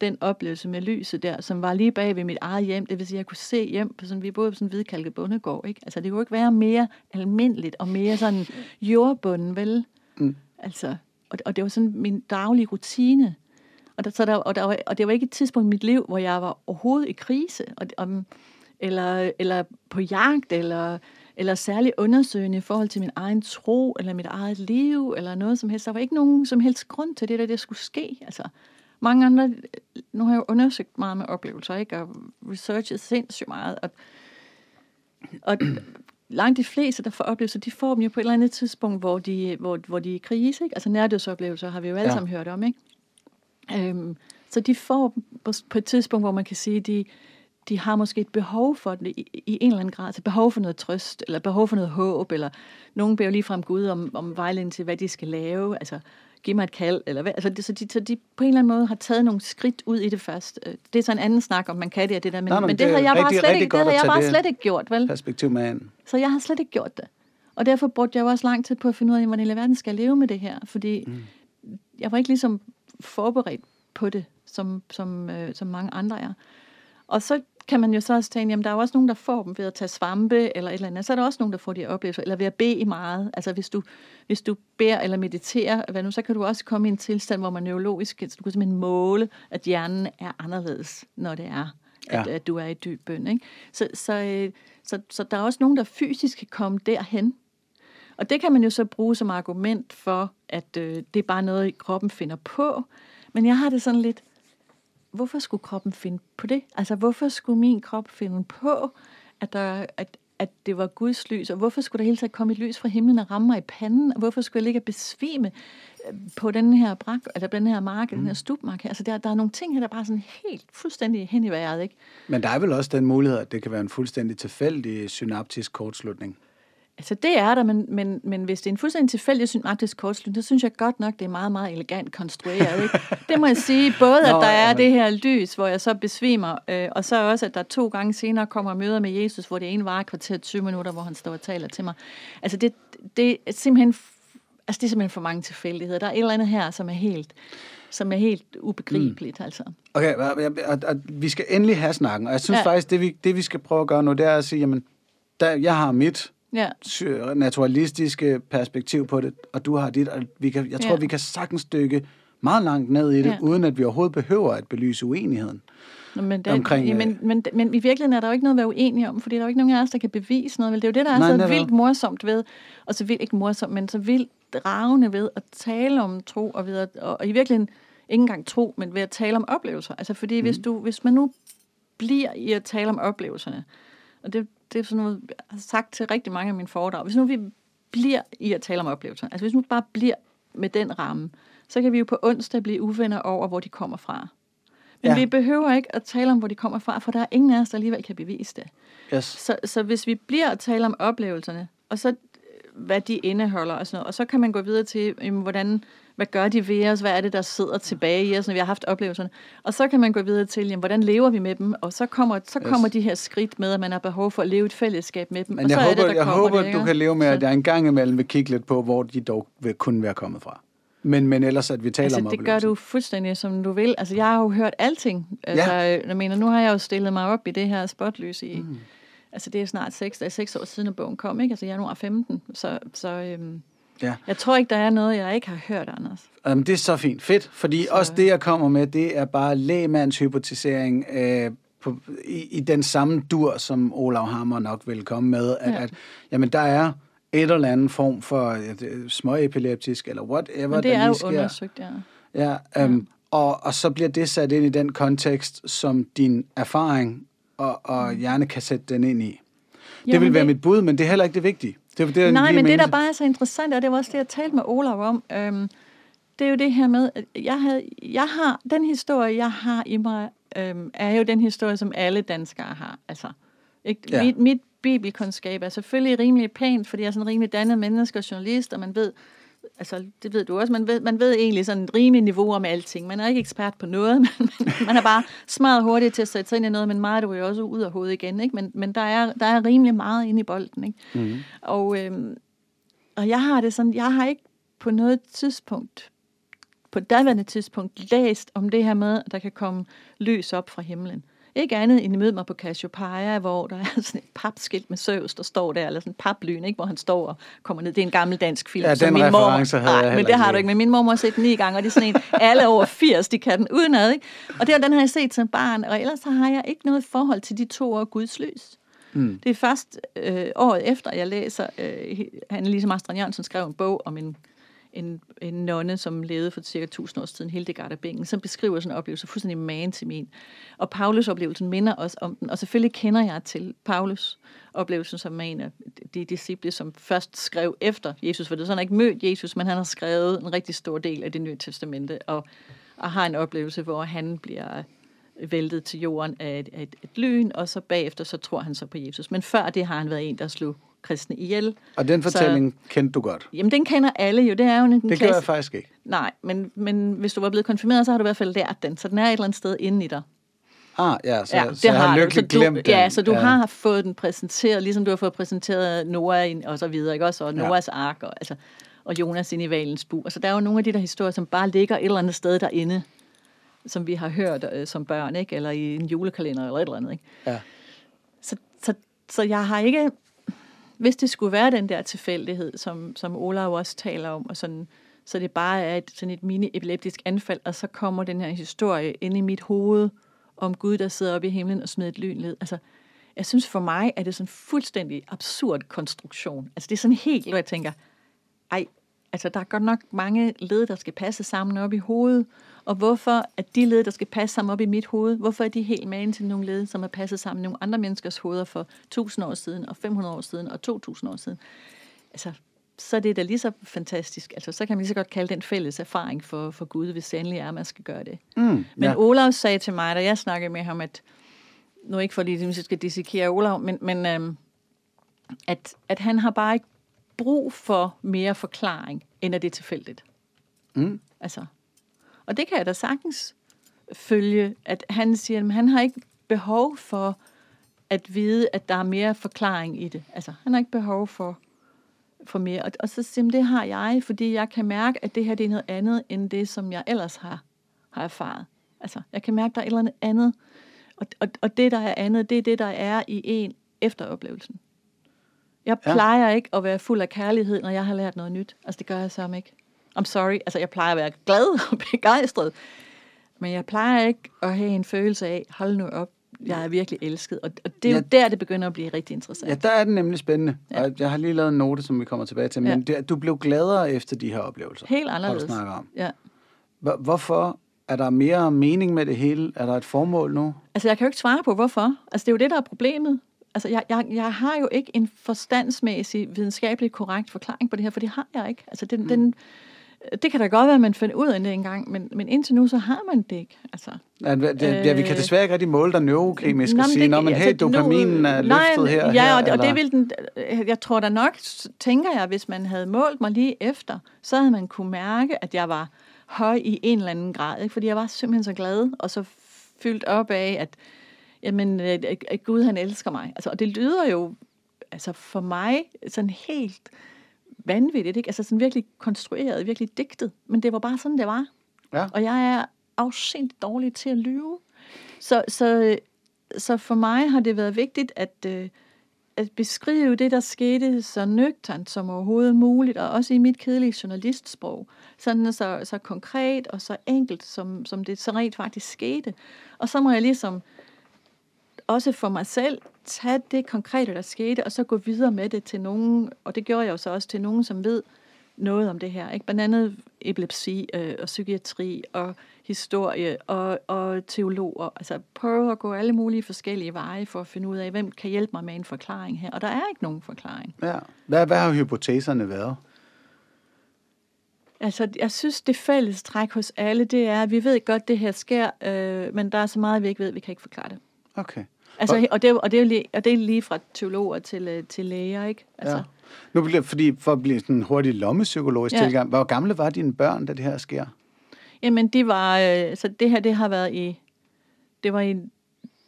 den oplevelse med lyset der, som var lige bag ved mit eget hjem. Det vil sige, at jeg kunne se hjem på sådan, vi boede på sådan en hvidkalket bundegård, ikke? Altså, det kunne ikke være mere almindeligt og mere sådan jordbunden, vel? Mm. Altså, og, og det var sådan min daglige rutine. Og, der, så der, og, der, var, og det var ikke et tidspunkt i mit liv, hvor jeg var overhovedet i krise, og, om, eller, eller på jagt, eller, eller særlig undersøgende i forhold til min egen tro, eller mit eget liv, eller noget som helst. Der var ikke nogen som helst grund til det, der det skulle ske. Altså, mange andre, nu har jeg jo undersøgt meget med oplevelser, ikke? og researchet sindssygt meget, og, og langt de fleste, der får oplevelser, de får dem jo på et eller andet tidspunkt, hvor de, hvor, hvor de er i krise. Ikke? Altså nærdødsoplevelser har vi jo alle ja. sammen hørt om. Ikke? Øhm, så de får på, på et tidspunkt, hvor man kan sige, de, de har måske et behov for det i, i en eller anden grad. Altså behov for noget trøst, eller behov for noget håb, eller nogen beder lige frem Gud om, om vejledning til, hvad de skal lave. Altså, giv mig et kald, eller hvad. Altså, det, så, de, så de på en eller anden måde har taget nogle skridt ud i det først. Øh, det er så en anden snak, om man kan det og det der, men, Nej, men, men det, det havde jeg bare slet, ikke, det havde jeg bare slet ikke gjort, vel?
Perspektiv med an.
Så jeg har slet ikke gjort det. Og derfor brugte jeg jo også lang tid på at finde ud af, hvordan i verden skal jeg leve med det her, fordi mm. jeg var ikke ligesom forberedt på det, som, som, øh, som mange andre er. Og så kan man jo så også tænke, jamen der er jo også nogen, der får dem ved at tage svampe eller et eller andet. Så er der også nogen, der får de oplevelser, eller ved at bede meget. Altså hvis du, hvis du beder eller mediterer, hvad nu, så kan du også komme i en tilstand, hvor man neurologisk, så du kan simpelthen måle, at hjernen er anderledes, når det er, at, ja. at du er i dyb bøn. Ikke? Så, så, øh, så, så der er også nogen, der fysisk kan komme derhen. Og det kan man jo så bruge som argument for, at øh, det er bare noget, kroppen finder på. Men jeg har det sådan lidt, hvorfor skulle kroppen finde på det? Altså, hvorfor skulle min krop finde på, at, der, at, at det var Guds lys, og hvorfor skulle der hele tiden komme et lys fra himlen og ramme mig i panden? Hvorfor skulle jeg ligge og besvime øh, på den her brak, eller den her mark, mm. den her stubmark her? Altså, der, der er nogle ting her, der er bare sådan helt fuldstændig hen i vejret, ikke?
Men der er vel også den mulighed, at det kan være en fuldstændig tilfældig synaptisk kortslutning?
Altså det er der, men, men, men hvis det er en fuldstændig tilfældig synaptisk kortslutning, så synes jeg godt nok, det er meget, meget elegant konstrueret. Ikke? Det må jeg sige, både at der er det her lys, hvor jeg så besvimer, øh, og så også, at der to gange senere kommer møder med Jesus, hvor det ene var kvarter 20 minutter, hvor han står og taler til mig. Altså det, det er simpelthen, altså det er simpelthen for mange tilfældigheder. Der er et eller andet her, som er helt... som er helt ubegribeligt, mm. altså.
Okay, og, og, og, vi skal endelig have snakken, og jeg synes ja. faktisk, det vi, det vi skal prøve at gøre nu, det er at sige, jamen, der, jeg har mit
Ja.
naturalistiske perspektiv på det, og du har dit, og vi kan, jeg tror,
Ja.
vi kan sagtens dykke meget langt ned i det,
Ja.
uden at vi overhovedet behøver at belyse uenigheden.
Nå, Men, der,
Omkring,
omkring,
øh,
men, men, men i virkeligheden er der jo ikke noget at være uenige om, fordi der er jo ikke nogen af os, der kan bevise noget. Vel? Det er jo det, der er
Nej,
så
netop.
vildt morsomt ved, og så vildt ikke morsomt, men så vildt dragende ved at tale om tro, og, ved at, og, og i virkeligheden ikke engang tro, men ved at tale om oplevelser. Altså fordi mm. hvis, du, hvis man nu bliver i at tale om oplevelserne, og det, det er sådan noget, jeg har sagt til rigtig mange af mine foredrag, hvis nu vi bliver i at tale om oplevelser, altså hvis nu bare bliver med den ramme, så kan vi jo på onsdag blive uvenner over, hvor de kommer fra. Men
Ja.
vi behøver ikke at tale om, hvor de kommer fra, for der er ingen af os, der alligevel kan bevise det.
Yes.
Så, så hvis vi bliver at tale om oplevelserne, og så øh, hvad de indeholder og sådan noget, og så kan man gå videre til, jamen, hvordan, hvad gør de ved os, hvad er det, der sidder tilbage i os, når vi har haft oplevelserne, og så kan man gå videre til, jamen, hvordan lever vi med dem, og så kommer, så
Yes.
kommer de her skridt med, at man har behov for at leve et fællesskab med dem,
Men
og så
jeg
er
håber,
det, der
jeg håber
det,
du
ikke?
kan leve med, at jeg engang imellem vil kigge lidt på, hvor de dog vil kunne være kommet fra. Men, men ellers, at vi taler
Altså,
om
det gør
oplevelsen.
du fuldstændig, som du vil. Altså, jeg har jo hørt alting. Altså, jeg mener, nu har jeg jo stillet mig op i det her spotlys i... Mm. Altså, det er snart seks, det er seks år siden, at bogen kom, ikke? Altså, januar 15. Så, så øhm,
Ja.
jeg tror ikke, der er noget, jeg ikke har hørt, Anders.
Um, det er så fint. Fedt, fordi så... også det, jeg kommer med, det er bare lægemands hypotisering øh, på, i, i den samme dur, som Olav Hammer nok vil komme med, at, ja.
Ja.
at jamen, der er et eller andet form for småepileptisk, eller whatever,
Men det
der
er
lige
jo
sker.
undersøgt, ja.
Ja, um, og, og så bliver det sat ind i den kontekst, som din erfaring og, og hjerne kan sætte den ind i. det
Jamen,
vil være
det-
mit bud, men det er heller ikke det vigtige. Det, er- det
Nej, men det, der bare er så interessant, og det var også det, jeg talte med Olav om, øhm, det er jo det her med, at jeg, havde, jeg har, den historie, jeg har i mig, øhm, er jo den historie, som alle danskere har. Altså, ikke?
Ja.
Mit, mit bibelkundskab er selvfølgelig rimelig pænt, fordi jeg er sådan en rimelig dannet menneske og journalist, og man ved, altså det ved du også, man ved, man ved egentlig sådan et rimeligt niveau om alting. Man er ikke ekspert på noget, men man er bare smart hurtigt til at sætte sig ind i noget, men meget er jo også ud af hovedet igen. Ikke? Men, men der, er, der er rimelig meget inde i bolden. Ikke?
Mhm.
Og, øhm, og jeg har det sådan, jeg har ikke på noget tidspunkt, på daværende tidspunkt, læst om det her med, at der kan komme lys op fra himlen. Ikke andet end I mødte mig på Cassiopeia, hvor der er sådan et papskilt med Søvs, der står der, eller sådan en paplyn, ikke, hvor han står og kommer ned. Det er en gammel dansk film.
Ja,
som
den
min
reference havde jeg
Nej, men
heller
det har du ikke. Men min mor har set den ni gange, og det er sådan en, alle over 80, de kan den udenad. Ikke? Og det, den har jeg set som barn, og ellers har jeg ikke noget forhold til de to år Guds lys. Mm. Det er først øh, året efter, jeg læser, øh, Anne-Lise Marstrand Jørgensen skrev en bog om en, en, en nonne, som levede for cirka 1000 år siden, Hildegard af Bingen, som beskriver sådan en oplevelse fuldstændig magen til min. Og Paulus-oplevelsen minder også om den, og selvfølgelig kender jeg til Paulus-oplevelsen som en af de disciple, som først skrev efter Jesus, for det er sådan, han har ikke mødt Jesus, men han har skrevet en rigtig stor del af det nye testamente, og, og har en oplevelse, hvor han bliver væltet til jorden af et, af et, et lyn, og så bagefter så tror han så på Jesus. Men før det har han været en, der slog kristne ihjel.
Og den fortælling så, kendte du godt.
Jamen, den kender alle jo. Det er jo en, en
Det gør jeg faktisk ikke.
Nej, men, men hvis du var blevet konfirmeret, så har du i hvert fald lært den. Så den er et eller andet sted inde i dig.
Ah, ja, så,
ja,
så jeg har
du.
lykkeligt
så du,
glemt den.
Ja, så du ja. har fået den præsenteret, ligesom du har fået præsenteret Noah og så videre, ikke også? Og
Ja.
Noahs ark, og, altså, og Jonas ind i valens bu. Altså, der er jo nogle af de der historier, som bare ligger et eller andet sted derinde, som vi har hørt øh, som børn, ikke? Eller i en julekalender, eller et eller andet, ikke?
Ja.
Så, så, så jeg har ikke, hvis det skulle være den der tilfældighed, som, som Olav også taler om, og sådan, så det bare er et, sådan et mini-epileptisk anfald, og så kommer den her historie ind i mit hoved om Gud, der sidder oppe i himlen og smider et lyn ned. Altså, jeg synes for mig, at det er sådan en fuldstændig absurd konstruktion. Altså, det er sådan helt, hvor jeg tænker, ej, altså der er godt nok mange led, der skal passe sammen op i hovedet, og hvorfor at de led, der skal passe sammen op i mit hoved, hvorfor er de helt magen til nogle led, som er passet sammen i nogle andre menneskers hoveder for 1000 år siden, og 500 år siden, og 2000 år siden. Altså, så er det da lige så fantastisk. Altså, så kan man lige så godt kalde den fælles erfaring for, for Gud, hvis det endelig er, at man skal gøre det.
Mm,
Men
ja.
ja. Olav sagde til mig, da jeg snakkede med ham, at nu ikke for lige, at jeg skal dissekere Olav, men, men øhm, at, at han har bare ikke brug for mere forklaring, end at det er tilfældigt.
Mm.
Altså, og det kan jeg da sagtens følge, at han siger, at han har ikke behov for at vide, at der er mere forklaring i det. Altså, han har ikke behov for, for mere. Og, og så siger det har jeg, fordi jeg kan mærke, at det her det er noget andet, end det, som jeg ellers har har erfaret. Altså, jeg kan mærke, der er et eller andet andet. Og, og, og det, der er andet, det er det, der er i en efter oplevelsen. Jeg
Ja.
plejer ikke at være fuld af kærlighed, når jeg har lært noget nyt. Altså, det gør jeg sammen ikke. I'm sorry. Altså, jeg plejer at være glad og begejstret. Men jeg plejer ikke at have en følelse af, hold nu op, jeg er virkelig elsket. Og, det er jo
Ja.
der, det begynder at blive rigtig interessant.
Ja, der er den nemlig spændende.
Ja.
Og jeg har lige lavet en note, som vi kommer tilbage til. Men
Ja.
det, du blev gladere efter de her oplevelser.
Helt
du
anderledes.
snakker om.
Ja.
Hvor- Hvorfor? Er der mere mening med det hele? Er der et formål nu?
Altså, jeg kan jo ikke svare på, hvorfor. Altså, det er jo det, der er problemet. Altså, jeg, jeg, jeg har jo ikke en forstandsmæssig, videnskabelig korrekt forklaring på det her, for det har jeg ikke. Altså, den, mm. den, det kan da godt være, at man finder ud af det engang, men, men indtil nu, så har man det ikke. Altså,
Ja, det, ja, vi kan
Øh,
desværre ikke rigtig måle dig neurokemisk og sige, men hey,
altså, nu-
dopaminen er
nej,
løftet her
Ja,
her,
og, det, og
eller-
det vil den, jeg tror da nok, tænker jeg, hvis man havde målt mig lige efter, så havde man kunne mærke, at jeg var høj i en eller anden grad, ikke? fordi jeg var simpelthen så glad, og så fyldt op af, at, jamen, at, at- at Gud han elsker mig. Altså, og det lyder jo altså for mig sådan helt vanvittigt, ikke? altså sådan virkelig konstrueret, virkelig digtet, men det var bare sådan, det var.
Ja.
Og jeg er afsindigt dårlig til at lyve. Så, så, så for mig har det været vigtigt at, øh, at beskrive det, der skete så nøgternt som overhovedet muligt, og også i mit kedelige journalistsprog. Sådan så, så konkret og så enkelt, som, som det så rent faktisk skete. Og så må jeg ligesom også for mig selv tage det konkrete, der skete, og så gå videre med det til nogen, og det gjorde jeg jo så også til nogen, som ved noget om det her. Ikke? Blandt andet epilepsi øh, og psykiatri og historie og, og teologer. Altså prøve at gå alle mulige forskellige veje for at finde ud af, hvem kan hjælpe mig med en forklaring her. Og der er ikke nogen forklaring.
Ja. Hvad, hvad har hypoteserne været?
Altså, jeg synes, det fælles træk hos alle, det er, at vi ved godt, det her sker, øh, men der er så meget, vi ikke ved, vi kan ikke forklare det.
Okay.
Altså, og, det, og, det er lige, og det er lige fra teologer til, øh, til læger, ikke? Altså,
Ja. Nu bliver, fordi for at blive sådan en hurtig lommepsykologisk
Ja.
tilgang, hvor gamle var dine børn, da det her sker?
Jamen, de var, øh, så det her, det har været i, det var i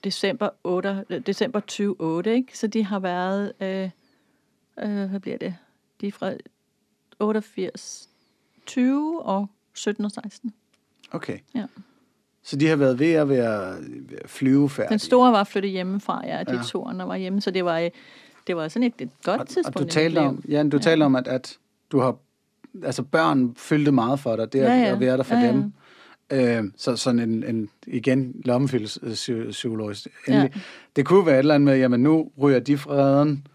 december, 8, øh, december 2008, ikke? Så de har været, øh, øh, hvad bliver det? De er fra 88, 20 og 17 og 16.
Okay.
Ja.
Så de har været ved at være ved at flyve færdige?
Den store var flyttet hjemmefra, ja, de
Ja.
to andre var hjemme, så det var, øh, det var sådan et, et godt
og,
tidspunkt.
og du talte om, ja, du
Ja.
talte om, at, at du har, altså børn fyldte meget for dig, det at,
Ja, ja.
at være der for
Ja, ja.
dem. Øh, så sådan en, en igen, lommepsykologisk. Ja. Det kunne være et eller andet med, jamen nu ryger de freden.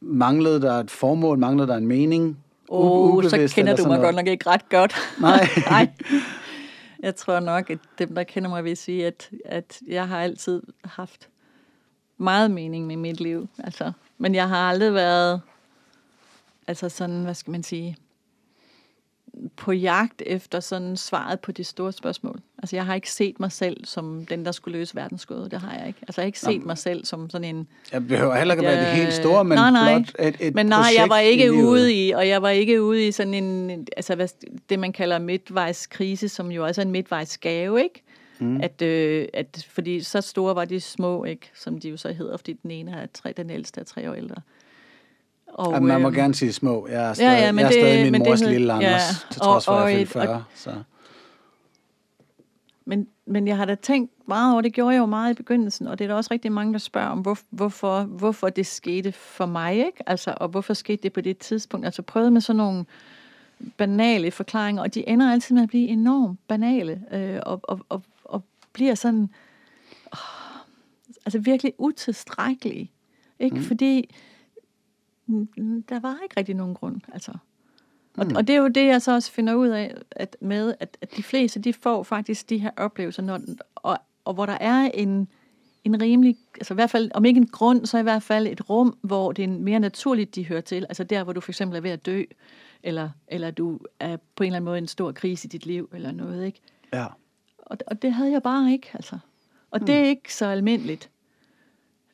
Manglede der et formål? Manglede der en mening?
Åh, oh, så kender du mig
noget?
godt nok ikke ret godt.
Nej.
Nej. Jeg tror nok, at dem, der kender mig, vil sige, at, at jeg har altid haft meget mening med mit liv. Altså, men jeg har aldrig været, altså sådan, hvad skal man sige, på jagt efter sådan svaret på de store spørgsmål. Altså, jeg har ikke set mig selv som den, der skulle løse verdensgåde. Det har jeg ikke. Altså, jeg har ikke set mig selv som sådan en
Jeg behøver heller ikke at være det helt store, men
nej, nej.
blot et, et
Men nej, jeg var ikke
i
ude i, og jeg var ikke ude i sådan en, altså hvad, det man kalder midtvejskrise, som jo også er en midtvejsgave, ikke? Mm. At, øh, at, fordi så store var de små, ikke? Som de jo så hedder, fordi den ene er tre, den ældste er tre år ældre. Og,
Ja, man må
øhm,
gerne sige små. Jeg er stadig,
ja, men
jeg er
det-
stadig min
det
mors
hed-
lille Anders,
ja,
til trods for,
og-
at jeg
og et-
40. Så.
Men, men jeg har da tænkt meget over, det gjorde jeg jo meget i begyndelsen, og det er der også rigtig mange, der spørger om, hvor, hvorfor, hvorfor det skete for mig, ikke? Altså, og hvorfor skete det på det tidspunkt? Altså prøvede med sådan nogle banale forklaringer, og de ender altid med at blive enormt banale, øh, og, og, og, og bliver sådan, åh, altså virkelig utilstrækkelige, ikke? Mm. Fordi der var ikke rigtig nogen grund, altså. Og, mm. og det er jo det, jeg så også finder ud af at med, at, at de fleste, de får faktisk de her oplevelser, når, og, og hvor der er en, en rimelig, altså i hvert fald, om ikke en grund, så i hvert fald et rum, hvor det er mere naturligt, de hører til. Altså der, hvor du for eksempel er ved at dø, eller, eller du er på en eller anden måde en stor krise i dit liv, eller noget, ikke?
Ja.
Og, og det havde jeg bare ikke, altså. Og det er ikke så almindeligt.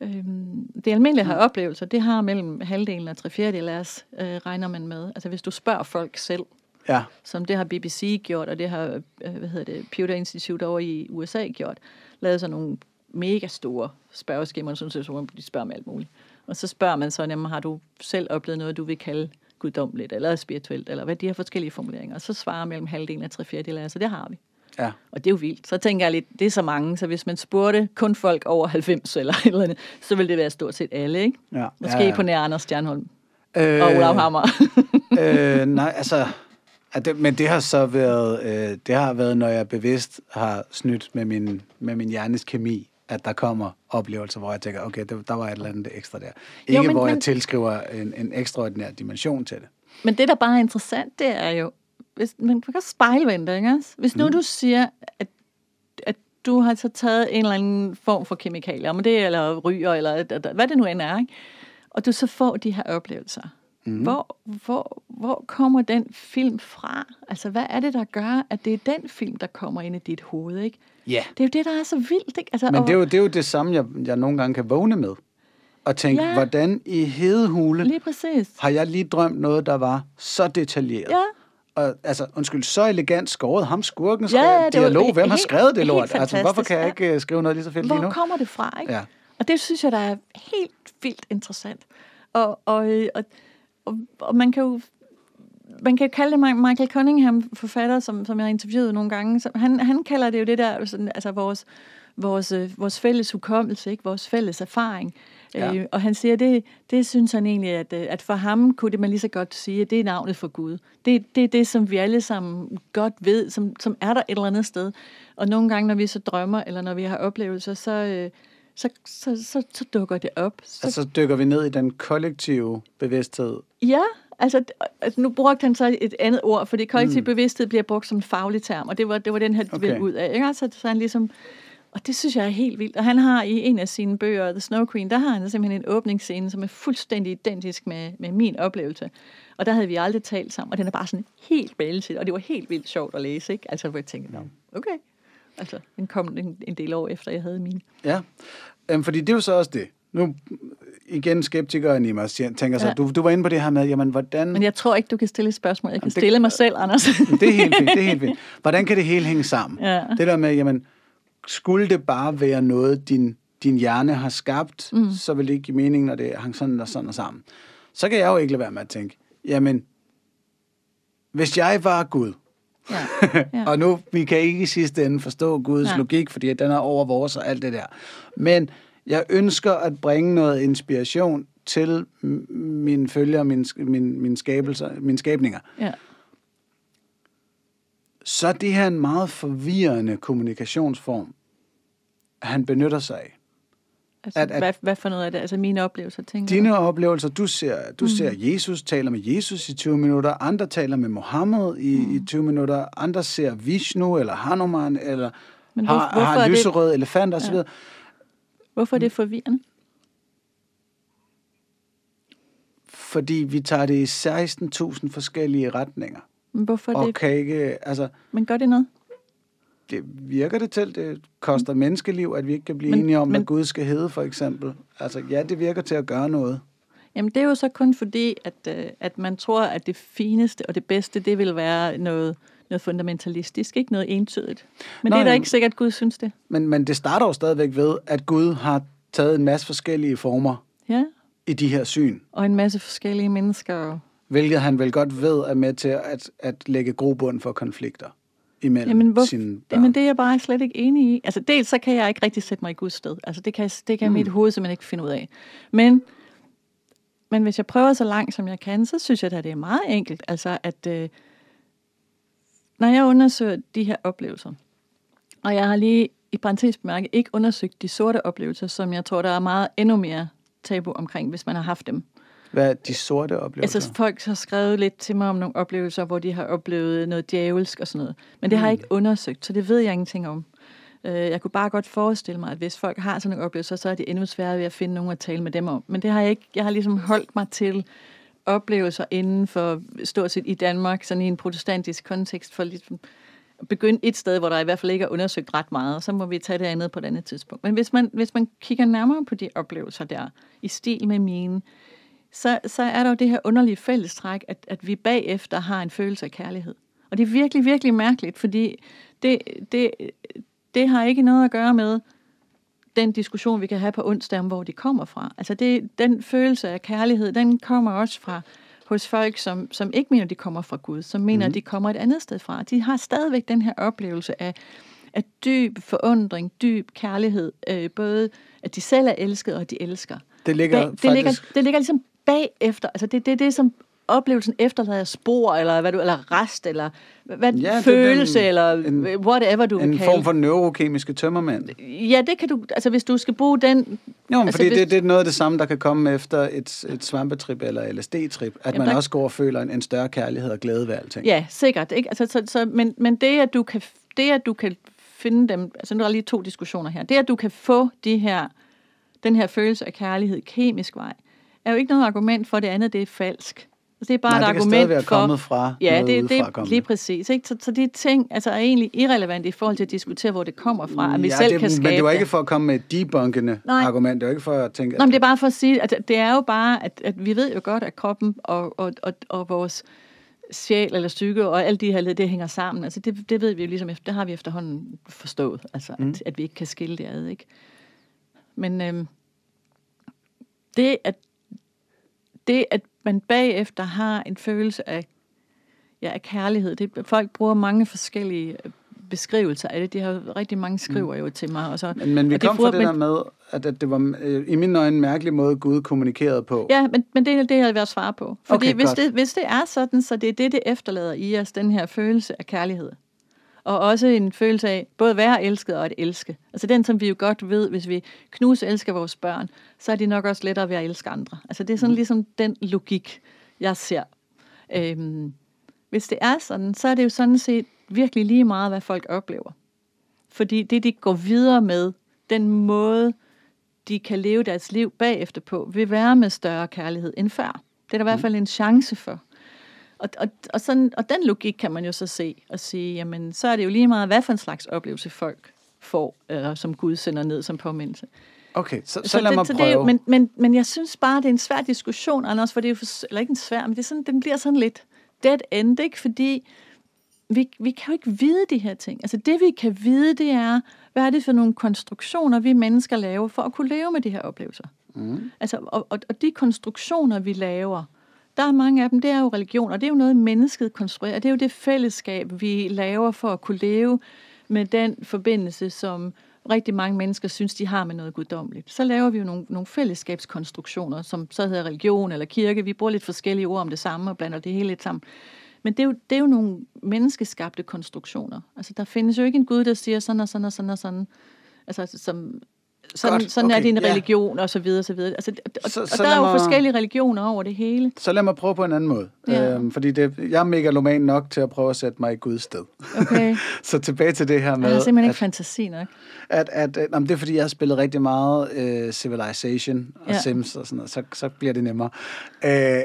Øhm, det almindelige har oplevelser, det har mellem halvdelen og tre fjerdedel af os, øh, regner man med. Altså hvis du spørger folk selv,
Ja.
som det har BBC gjort, og det har øh, hvad hedder det, Pewter Institute over i USA gjort, lavet sådan nogle mega store spørgeskemaer, som de spørger om alt muligt. Og så spørger man så, jamen, har du selv oplevet noget, du vil kalde guddommeligt, eller spirituelt, eller hvad de har forskellige formuleringer. Og så svarer mellem halvdelen og tre fjerdedel af, så det har vi.
Ja.
Og det er jo vildt. Så tænker jeg lidt, det er så mange, så hvis man spurgte kun folk over 90 eller et eller andet, så ville det være stort set alle, ikke?
Ja.
Måske
ja, ja.
på nær Anders Stjernholm
Øh,
og Olav Hammer.
øh, nej, altså... det, men det har så været, øh, det har været, når jeg bevidst har snydt med min, med min hjernes kemi, at der kommer oplevelser, hvor jeg tænker, okay, der, der var et eller andet ekstra der. Ikke
Jo, men-
hvor jeg
men-
tilskriver en, en ekstraordinær dimension til det.
Men det, der bare er interessant, det er jo, hvis, man kan spejlvende, ikke også? Hvis nu mm. du siger, at, at du har så taget en eller anden form for kemikalier, om det er, eller ryger, eller hvad det nu end er, ikke? og du så får de her oplevelser. Mm. Hvor, hvor, hvor kommer den film fra? Altså, hvad er det, der gør, at det er den film, der kommer ind i dit hoved, ikke?
Ja.
Det er jo det, der er så vildt, ikke? Altså,
Men det er, jo, det er jo det samme, jeg, jeg nogle gange kan vågne med. Og tænke,
Ja.
hvordan i hedehule
Lige præcis.
har jeg lige drømt noget, der var så detaljeret.
Ja.
Og, altså, undskyld, så elegant skåret. Ham skurken
Ja, ja, det var
dialog. Hvem har skrevet det lort? Altså, hvorfor kan jeg
ja.
ikke øh, skrive noget lige så fedt lige
Hvor
nu?
kommer det fra, ikke?
Ja.
Og det synes jeg, der er helt vildt interessant. Og, og, øh, og, og, og man kan jo man kan jo kalde det Mi- Michael Cunningham, forfatter, som, som jeg har interviewet nogle gange. Så han, han kalder det jo det der, sådan, altså vores, vores, øh, vores fælles hukommelse, ikke? vores fælles erfaring.
Ja.
Øh, og han siger, det, det synes han egentlig, at, øh, at for ham kunne det man lige så godt sige, at det er navnet for Gud. Det, det er det, som vi alle sammen godt ved, som, som er der et eller andet sted. Og nogle gange, når vi så drømmer, eller når vi har oplevelser, så, øh, så, så, så, så dukker det op. Så,
Altså, så dykker vi ned i den kollektive bevidsthed.
Ja, altså, altså nu brugte han så et andet ord, fordi kollektiv mm. bevidsthed bliver brugt som en faglig term, og det var, det var den de
Okay.
okay. ud af. Ikke? Altså, så han ligesom, og det synes jeg er helt vildt. Og han har i en af sine bøger, The Snow Queen, der har han simpelthen en åbningsscene, som er fuldstændig identisk med, med min oplevelse. Og der havde vi aldrig talt sammen, og den er bare sådan helt bælset, og det var helt vildt sjovt at læse, ikke? Altså, hvor jeg tænkte, "Nå, okay. Altså, den kom en, en del år efter, jeg havde min.
Ja, øhm, fordi det er jo så også det. Nu igen skeptikeren i mig tænker
Ja.
du, du var inde på det her med, jamen hvordan...
Men jeg tror ikke, du kan stille et spørgsmål. Jeg kan
det-
stille mig selv, Anders.
Det er helt fint, det er helt fint. Hvordan kan det hele hænge sammen?
Ja.
Det der med, jamen, skulle det bare være noget, din, din hjerne har skabt, mm. så vil det ikke give mening, når det hang sådan og sådan og sammen. Så kan jeg jo ikke lade være med at tænke, jamen, hvis jeg var Gud,
ja.
ja. og nu, vi kan ikke i sidste ende forstå Guds
Nej.
logik, fordi den er over vores og alt det der. Men jeg ønsker at bringe noget inspiration til mine følgere, mine, mine, mine, skabelser, mine skabninger.
ja.
Så er det her en meget forvirrende kommunikationsform, han benytter sig af.
Altså,
At- at-
hvad, hvad for noget af det? Altså mine oplevelser, tænker du?
Dine oplevelser, du ser, du mm. ser Jesus, taler med Jesus i 20 minutter, andre taler med Mohammed i, mm. i 20 minutter, andre ser Vishnu eller Hanuman, eller
Men hvor-
har, har
er det-
lyserød elefant osv. Ja.
Hvorfor er det forvirrende?
Fordi vi tager det i 16.000 forskellige retninger.
Men hvorfor
Og
det?
kan ikke, altså,
Men gør det noget?
det virker det til, det koster menneskeliv, at vi ikke kan blive
Men-
enige om,
men-
hvad Gud skal hedde, for eksempel. Altså, ja, det virker til at gøre noget.
Jamen, det er jo så kun fordi, at, øh, at man tror, at det fineste og det bedste, det vil være noget, noget fundamentalistisk, ikke noget entydigt. Men
Nej,
det er da ikke sikkert, at Gud synes det.
Men, men det starter jo stadigvæk ved, at Gud har taget en masse forskellige former
Ja,
i de her syn.
og en masse forskellige mennesker.
Hvilket han vel godt ved er med til at, at lægge grobund for konflikter imellem
Jamen, hvor,
sine børn.
jamen, det er jeg bare slet ikke enig i. Altså, dels så kan jeg ikke rigtig sætte mig i Guds sted. Altså, det kan, det kan mm. mit hoved simpelthen ikke finde ud af. Men, men hvis jeg prøver så langt, som jeg kan, så synes jeg, at det er meget enkelt. Altså, at øh, når jeg undersøger de her oplevelser, og jeg har lige i parentes bemærket ikke undersøgt de sorte oplevelser, som jeg tror, der er meget endnu mere tabu omkring, hvis man har haft dem.
Hvad de sorte oplevelser?
Altså folk har skrevet lidt til mig om nogle oplevelser, hvor de har oplevet noget djævelsk og sådan noget. Men det har jeg ikke undersøgt, så det ved jeg ingenting om. Øh, Jeg kunne bare godt forestille mig, at hvis folk har sådan nogle oplevelser, så er det endnu sværere ved at finde nogen at tale med dem om. Men det har jeg ikke. Jeg har ligesom holdt mig til oplevelser inden for stort set i Danmark, sådan i en protestantisk kontekst, for ligesom begynde et sted, hvor der i hvert fald ikke er undersøgt ret meget, og så må vi tage det andet på et andet tidspunkt. Men hvis man, hvis man kigger nærmere på de oplevelser der, i stil med mine, så, så er der jo det her underlige fællestræk, at, at vi bagefter har en følelse af kærlighed. Og det er virkelig, virkelig mærkeligt, fordi det, det, det har ikke noget at gøre med den diskussion, vi kan have på onsdag om, hvor de kommer fra. Altså det, den følelse af kærlighed, den kommer også fra hos folk, som, som ikke mener, de kommer fra Gud, som mener, mm. at de kommer et andet sted fra. De har stadigvæk den her oplevelse af, af dyb forundring, dyb kærlighed, øh, både at de selv er elsket, og at de elsker.
Det ligger
Bag,
faktisk...
det, ligger, det ligger ligesom bagefter. Altså det er det, det, som oplevelsen efterlader spor, eller, hvad du, eller rest, eller hvad,
Ja,
følelse,
den-
eller
en-
whatever du
En
vil
form
kalde.
for neurokemiske tømmermænd.
Ja, det kan du, altså hvis du skal bruge den...
Jo, men
Altså,
fordi
hvis-
det, det er noget af det samme, der kan komme efter et, et svampetrip eller LSD-trip. At
Jamen,
man
der-
også går og føler en, en større kærlighed og glæde ved alting.
Ja, sikkert. Ikke? Altså, så, så, men, men det, at du kan, det, at du kan finde dem... Altså, nu er der lige to diskussioner her. Det, at du kan få de her, den her følelse af kærlighed kemisk vej, er jo ikke noget argument for, at det andet det er falsk. Altså, det er bare
Nej,
et
det kan
argument
stadig være
for...
kommet fra
Ja, det, det er lige præcis. Ikke? Så, så de ting altså, er egentlig irrelevante i forhold til at diskutere, hvor det kommer fra. At vi
ja,
selv
det,
kan skabe
Men det var ikke for at komme med et debunkende
Nej.
argument. Det var ikke for at tænke,
Nå, men det er bare for at sige, at det er jo bare, at, at vi ved jo godt, at kroppen og, og, og, og vores sjæl eller psyke og alle de her led, det hænger sammen. Altså det, det ved vi jo ligesom, efter- det har vi efterhånden forstået, altså mm. at, at vi ikke kan skille det ad, ikke? Men øhm, det, at, det, at man bagefter har en følelse af, ja, af kærlighed, det, folk bruger mange forskellige øh, beskrivelser af det. De har rigtig mange skriver jo til mig. Og så,
Men, men vi
og
kom fra det
men-
der med, at, at det var øh, i mine øjne en mærkelig måde, Gud kommunikerede på.
Ja, men, men det er det, jeg vil være svare på. Fordi
Okay,
hvis,
godt.
det, hvis det er sådan, så det er det, det efterlader i os, den her følelse af kærlighed. Og også en følelse af både at være elsket og at elske. Altså den, som vi jo godt ved, hvis vi knus elsker vores børn, så er de nok også lettere ved at elske andre. Altså det er sådan ligesom den logik, jeg ser. Øhm, hvis det er sådan, så er det jo sådan set virkelig lige meget, hvad folk oplever. Fordi det, de går videre med, den måde, de kan leve deres liv bagefter på, vil være med større kærlighed end før. Det er der i hvert fald en chance for. Og, og, og, sådan, og den logik kan man jo så se og sige, jamen så er det jo lige meget, hvad for en slags oplevelse folk får, eller som Gud sender ned som påmindelse.
Okay, så, så lad
det,
mig
så
prøve.
det jo, men, men, men jeg synes bare, det er en svær diskussion, Anders, for det er jo for, eller ikke en svær, men det er sådan, den bliver sådan lidt dead end, ikke? Fordi vi, vi kan jo ikke vide de her ting. Altså det, vi kan vide, det er, hvad er det for nogle konstruktioner, vi mennesker laver for at kunne leve med de her oplevelser. Mm. Altså, og, og, og de konstruktioner, vi laver, der er mange af dem, det er jo religion, og det er jo noget, mennesket konstruerer. Det er jo det fællesskab, vi laver for at kunne leve med den forbindelse, som rigtig mange mennesker synes, de har med noget guddommeligt. Så laver vi jo nogle, nogle fællesskabskonstruktioner, som så hedder religion eller kirke. Vi bruger lidt forskellige ord om det samme og blander det hele lidt sammen. Men det er, jo, det er jo nogle menneskeskabte konstruktioner. Altså, der findes jo ikke en Gud, der siger sådan og sådan og sådan og sådan. Altså, som, sådan,
Godt,
sådan er
okay,
din
ja.
religion, og så videre, og så videre. Altså, og,
Så-
og
så
der er jo
mig-
forskellige religioner over det hele.
Så lad mig prøve på en anden måde.
Ja.
Øhm, fordi det, jeg er megaloman nok til at prøve at sætte mig i Guds sted.
Okay.
så tilbage til det her
Jeg
med,
har simpelthen ikke
at,
fantasi nok.
at, at, at jamen, det er fordi, jeg har spillet rigtig meget øh, Civilization og
Ja.
Sims og sådan noget, så, så bliver det nemmere. Øh,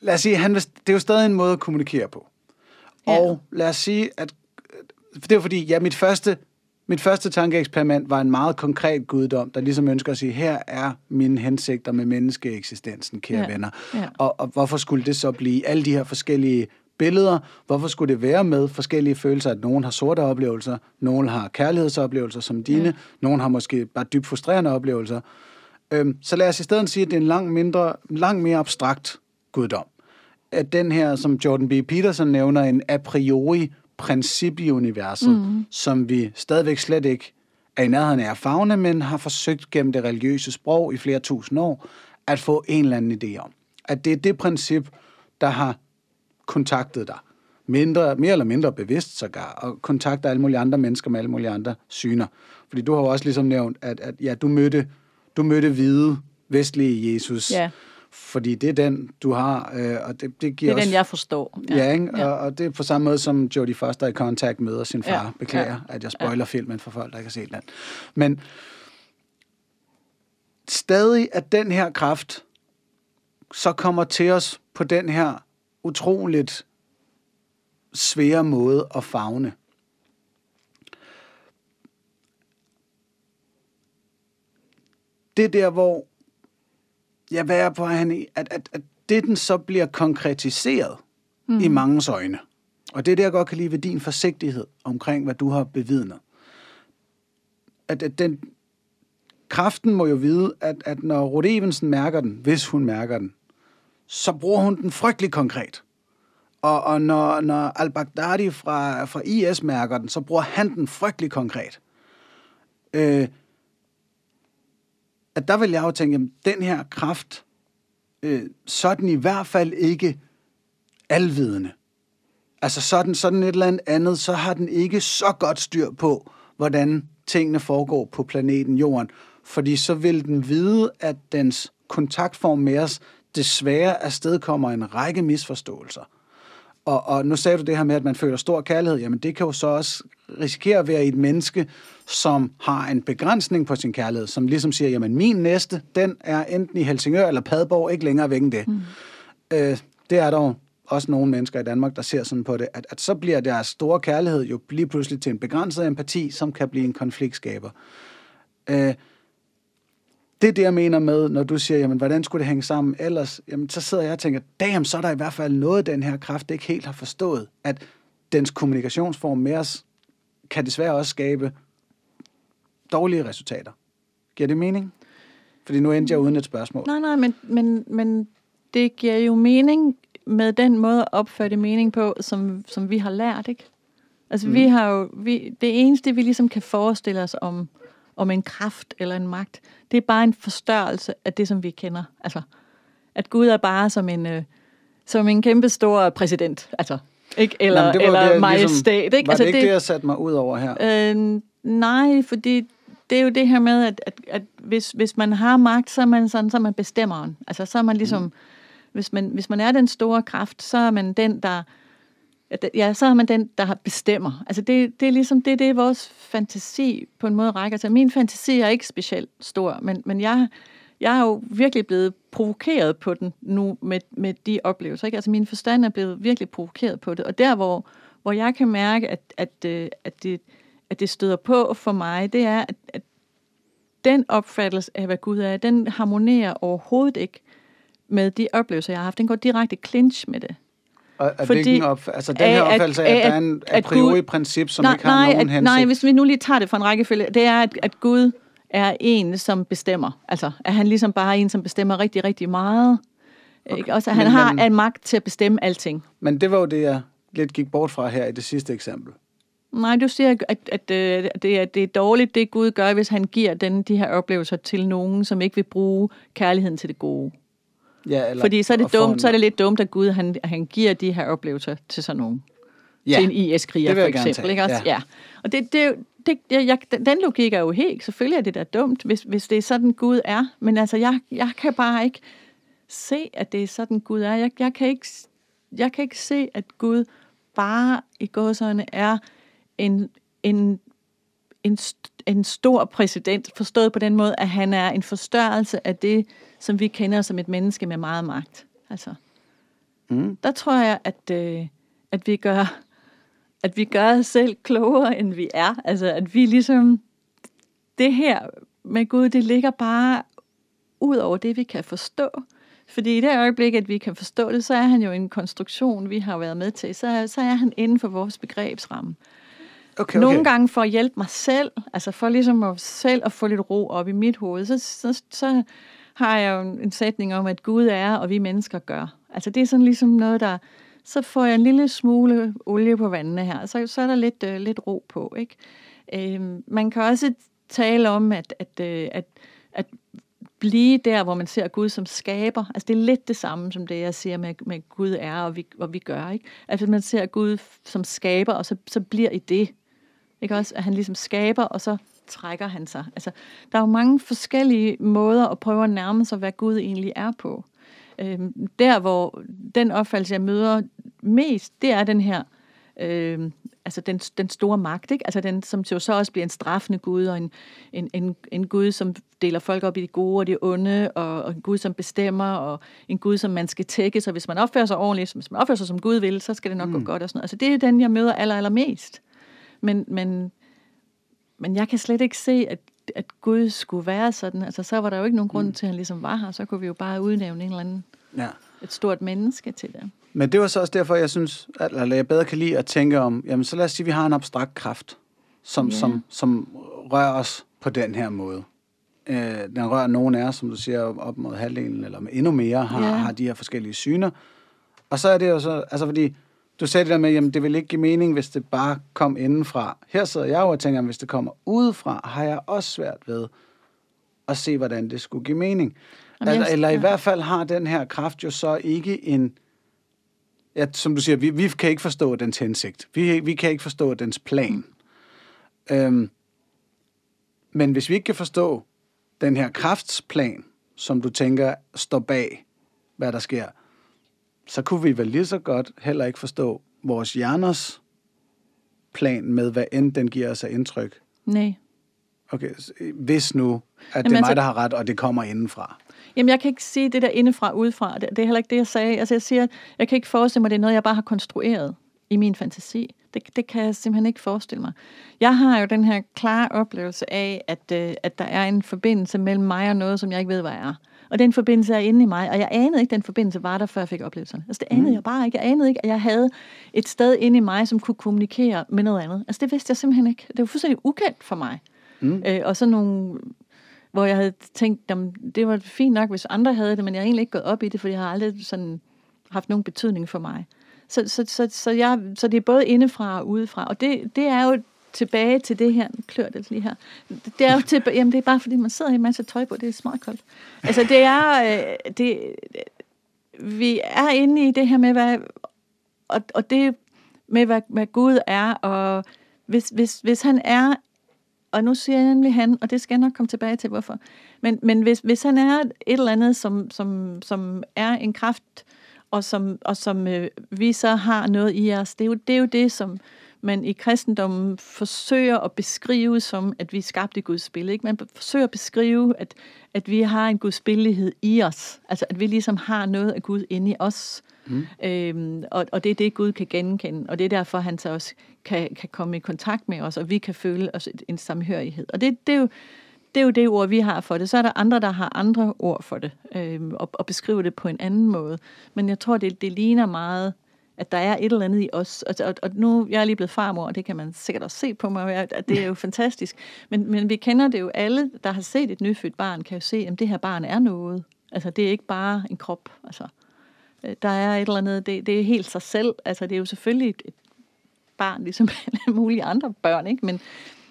lad os sige, han, det er jo stadig en måde at kommunikere på.
Ja.
Og lad os sige, at det er fordi, ja, mit første, mit første tankeeksperiment var en meget konkret guddom, der ligesom ønsker at sige, her er mine hensigter med menneskeeksistensen, kære
Ja.
venner.
Ja.
Og, og hvorfor skulle det så blive alle de her forskellige billeder? Hvorfor skulle det være med forskellige følelser, at nogen har sorte oplevelser, nogen har kærlighedsoplevelser som dine,
ja.
nogen har måske bare dybt frustrerende oplevelser. Øhm, så lad os i stedet sige, at det er en langt, mindre, langt mere abstrakt guddom. At den her, som Jordan B. Peterson nævner, en a priori princip i universet, mm. som vi stadigvæk slet ikke er i nærheden af at fagne, men har forsøgt gennem det religiøse sprog i flere tusind år, at få en eller anden idé om. At det er det princip, der har kontaktet dig. Mindre, mere eller mindre bevidst sågar, og kontakter alle mulige andre mennesker med alle mulige andre syner. Fordi du har jo også ligesom nævnt, at, at ja, du mødte, du mødte hvide, vestlige Jesus,
Ja.
Fordi det er den, du har, øh, og det, det
Det
giver
er
også...
den, jeg forstår.
Ja, ja ikke? Og, og det er på samme måde, som Jodie Foster i Contact møder sin far.
Ja,
Ja, Beklager,
ja,
ja, at jeg spoiler ja. filmen for folk, der ikke har set den. Men stadig at den her kraft så kommer til os på den her utroligt svære måde at fagne. Det er der, hvor ja, hvad er på han i, at, at, at det den så bliver konkretiseret mm. i mangens øjne. Og det er det, jeg godt kan lide ved din forsigtighed omkring, hvad du har bevidnet. At, at den, kraften må jo vide, at, at når Ruth Evensen mærker den, hvis hun mærker den, så bruger hun den frygtelig konkret. Og, og når, når al-Baghdadi fra, fra IS mærker den, så bruger han den frygtelig konkret. Øh, at der vil jeg jo tænke, at den her kraft, øh, så er den i hvert fald ikke alvidende. Altså sådan, sådan et eller andet, så har den ikke så godt styr på, hvordan tingene foregår på planeten Jorden. Fordi så vil den vide, at dens kontaktform med os desværre afstedkommer en række misforståelser. Og, og nu sagde du det her med, at man føler stor kærlighed. Jamen det kan jo så også risikere at være et menneske, som har en begrænsning på sin kærlighed, som ligesom siger, jamen min næste, den er enten i Helsingør eller Padborg, ikke længere væk end det. Mm. Øh, det er dog også nogle mennesker i Danmark, der ser sådan på det, at, at så bliver deres store kærlighed jo lige pludselig til en begrænset empati, som kan blive en konfliktskaber. Øh, det er det, jeg mener med, når du siger, jamen, hvordan skulle det hænge sammen ellers? Jamen, så sidder jeg og tænker, damn, så er der i hvert fald noget, den her kraft ikke helt har forstået, at dens kommunikationsform med os kan desværre også skabe dårlige resultater. Giver det mening? Fordi nu endte jeg uden et spørgsmål.
Nej, nej, men, men, men det giver jo mening med den måde at opføre mening på, som, som vi har lært, ikke? Altså, mm. vi har jo, vi, det eneste, vi ligesom kan forestille os om, om en kraft eller en magt, det er bare en forstørrelse af det, som vi kender. Altså, at Gud er bare som en, øh, som en kæmpe stor præsident, altså, ikke? Eller, Jamen, eller det, ligesom- majestat,
ligesom,
ikke?
Altså, det ikke det, jeg satte mig ud over her?
Øh, nej, fordi det er jo det her med, at, at, at hvis, hvis man har magt, så er man sådan, så er man bestemmeren. Altså, så er man ligesom, mm. hvis, man, hvis man er den store kraft, så er man den, der, ja, så er man den, der bestemmer. Altså, det, det er ligesom, det, det er vores fantasi på en måde rækker til. Min fantasi er ikke specielt stor, men, men jeg, jeg er jo virkelig blevet provokeret på den nu med, med de oplevelser. Ikke? Altså, min forstand er blevet virkelig provokeret på det. Og der, hvor, hvor jeg kan mærke, at, at, øh, at det at det støder på for mig, det er, at, at den opfattelse af, hvad Gud er, den harmonerer overhovedet ikke med de oplevelser, jeg har haft. Den går direkte clinch med det.
Og er Fordi, op, altså den her opfattelse af, at, at der er en a priori princip, som nej, ikke har
nej,
nogen
at,
hensigt?
Nej, hvis vi nu lige tager det fra en rækkefølge, det er, at, at Gud er en, som bestemmer. Altså, at han ligesom bare er en, som bestemmer rigtig, rigtig meget. Okay. Ikke? Også, at han men, har men, en magt til at bestemme alting.
Men det var jo det, jeg lidt gik bort fra her i det sidste eksempel.
Nej, du siger, at, at, at øh, det, er, det er dårligt, det Gud gør, hvis han giver den, de her oplevelser til nogen, som ikke vil bruge kærligheden til det gode. Ja, eller Fordi så er det dumt, så er det lidt dumt, at Gud han, han giver de her oplevelser til sådan nogen. Ja, til en IS-kriger for eksempel. Ikke også? Ja. ja. Og det, det, det, jeg, den logik er jo helt, selvfølgelig er det da dumt, hvis, hvis det er sådan Gud er. Men altså, jeg, jeg kan bare ikke se, at det er sådan Gud er. Jeg, jeg, kan, ikke, jeg kan ikke se, at Gud bare i gåsøjne er en, en, en, en stor præsident, forstået på den måde, at han er en forstørrelse af det, som vi kender som et menneske med meget magt. Altså, mm. Der tror jeg, at, øh, at vi gør at vi gør os selv klogere, end vi er. Altså, at vi ligesom, det her med Gud, det ligger bare ud over det, vi kan forstå. Fordi i det øjeblik, at vi kan forstå det, så er han jo en konstruktion, vi har været med til. Så, så er han inden for vores begrebsramme. Okay, okay. Nogle gange for at hjælpe mig selv, altså for ligesom at selv at få lidt ro op i mit hoved, så, så, så har jeg jo en sætning om, at Gud er, og vi mennesker gør. Altså det er sådan ligesom noget, der... Så får jeg en lille smule olie på vandene her, så, så er der lidt, øh, lidt ro på. Ikke? Øh, man kan også tale om, at, at, øh, at, at blive der, hvor man ser Gud som skaber. Altså det er lidt det samme, som det jeg siger med, med Gud er, og vi, og vi gør. Ikke? Altså man ser Gud som skaber, og så, så bliver i det. Ikke også? At han ligesom skaber, og så trækker han sig. Altså, der er jo mange forskellige måder at prøve at nærme sig, hvad Gud egentlig er på. Øhm, der, hvor den opfattelse, jeg møder mest, det er den her, øhm, altså den, den store magt, ikke? Altså den, som jo så også bliver en straffende Gud, og en, en, en, en Gud, som deler folk op i de gode og de onde, og, og en Gud, som bestemmer, og en Gud, som man skal tække, så hvis man opfører sig ordentligt, hvis man opfører sig som Gud vil, så skal det nok mm. gå godt og sådan noget. Altså det er den, jeg møder aller, allermest. Men, men, men jeg kan slet ikke se, at, at Gud skulle være sådan. Altså, så var der jo ikke nogen grund mm. til, at han ligesom var her. Så kunne vi jo bare udnævne en eller anden, ja. et stort menneske til det.
Men det var så også derfor, jeg synes, at eller jeg bedre kan lide at tænke om, jamen så lad os sige, at vi har en abstrakt kraft, som, yeah. som, som rører os på den her måde. øh, den rører nogen af os, som du siger, op mod halvdelen, eller med endnu mere, har,
Ja.
har de her forskellige syner. Og så er det jo så, altså fordi, du sagde det der med, jamen det vil ikke give mening, hvis det bare kom indenfra. Her sidder jeg jo og tænker, hvis det kommer udefra, har jeg også svært ved at se, hvordan det skulle give mening.
Jamen,
Eller,
jeg-
eller i
ja.
hvert fald har den her kraft jo så ikke en... Ja, som du siger, vi, vi kan ikke forstå dens hensigt. Vi, vi kan ikke forstå dens plan. Øhm, men hvis vi ikke kan forstå den her kraftsplan, som du tænker står bag, hvad der sker, så kunne vi vel lige så godt heller ikke forstå vores hjerners plan med, hvad end den giver os af indtryk.
Nej.
Okay, hvis nu, at det er
Jamen
mig,
altså-
der har ret, og det kommer indenfra.
Jamen, jeg kan ikke sige det der indefra udefra. Det, det er heller ikke det, jeg sagde. Altså, jeg siger, at jeg kan ikke forestille mig, at det er noget, jeg bare har konstrueret i min fantasi. Det, det kan jeg simpelthen ikke forestille mig. Jeg har jo den her klare oplevelse af, at, øh, at der er en forbindelse mellem mig og noget, som jeg ikke ved, hvad er. Og den forbindelse er inde i mig, og jeg anede ikke, at den forbindelse var der, før jeg fik oplevelsen. Altså, det anede mm. jeg bare ikke. Jeg anede ikke, at jeg havde et sted inde i mig, som kunne kommunikere med noget andet. Altså, det vidste jeg simpelthen ikke. Det var fuldstændig ukendt for mig. Mm. Øh, og så nogle hvor jeg havde tænkt, jamen, det var fint nok, hvis andre havde det, men jeg har egentlig ikke gået op i det, for jeg har aldrig sådan haft nogen betydning for mig. Så, så, så, så, jeg, så det er både indefra og udefra, og det, det er jo tilbage til det her, nu klør det lige her, det er jo til, jamen det er bare fordi, man sidder i en masse tøj på, det er smart koldt. Altså det er, øh, det, vi er inde i det her med, hvad, og, og det med, hvad, hvad Gud er, og hvis, hvis, hvis han er og nu siger jeg nemlig han, og det skal jeg nok komme tilbage til, hvorfor. Men, men hvis, hvis han er et eller andet, som, som, som er en kraft, og som, og som øh, vi så har noget i os, det er, jo, det er jo det, som man i kristendommen forsøger at beskrive som, at vi er skabt i Guds billede. Ikke? Man forsøger at beskrive, at, at vi har en Guds billighed i os. Altså, at vi ligesom har noget af Gud inde i os. Mm. Øhm, og, og det er det, Gud kan genkende. Og det er derfor, han så også kan, kan komme i kontakt med os, og vi kan føle os en samhørighed. Og det, det, er jo, det er jo det ord, vi har for det. Så er der andre, der har andre ord for det, øhm, og, og beskriver det på en anden måde. Men jeg tror, det, det ligner meget, at der er et eller andet i os. Og, og, og nu jeg er lige blevet farmor, og det kan man sikkert også se på mig, at det er jo fantastisk. Men, men vi kender det jo alle, der har set et nyfødt barn, kan jo se, at det her barn er noget. Altså, det er ikke bare en krop. Altså, øh, der er et eller andet, det, det er helt sig selv. Altså, det er jo selvfølgelig et, et barn, ligesom alle mulige andre børn, ikke? Men,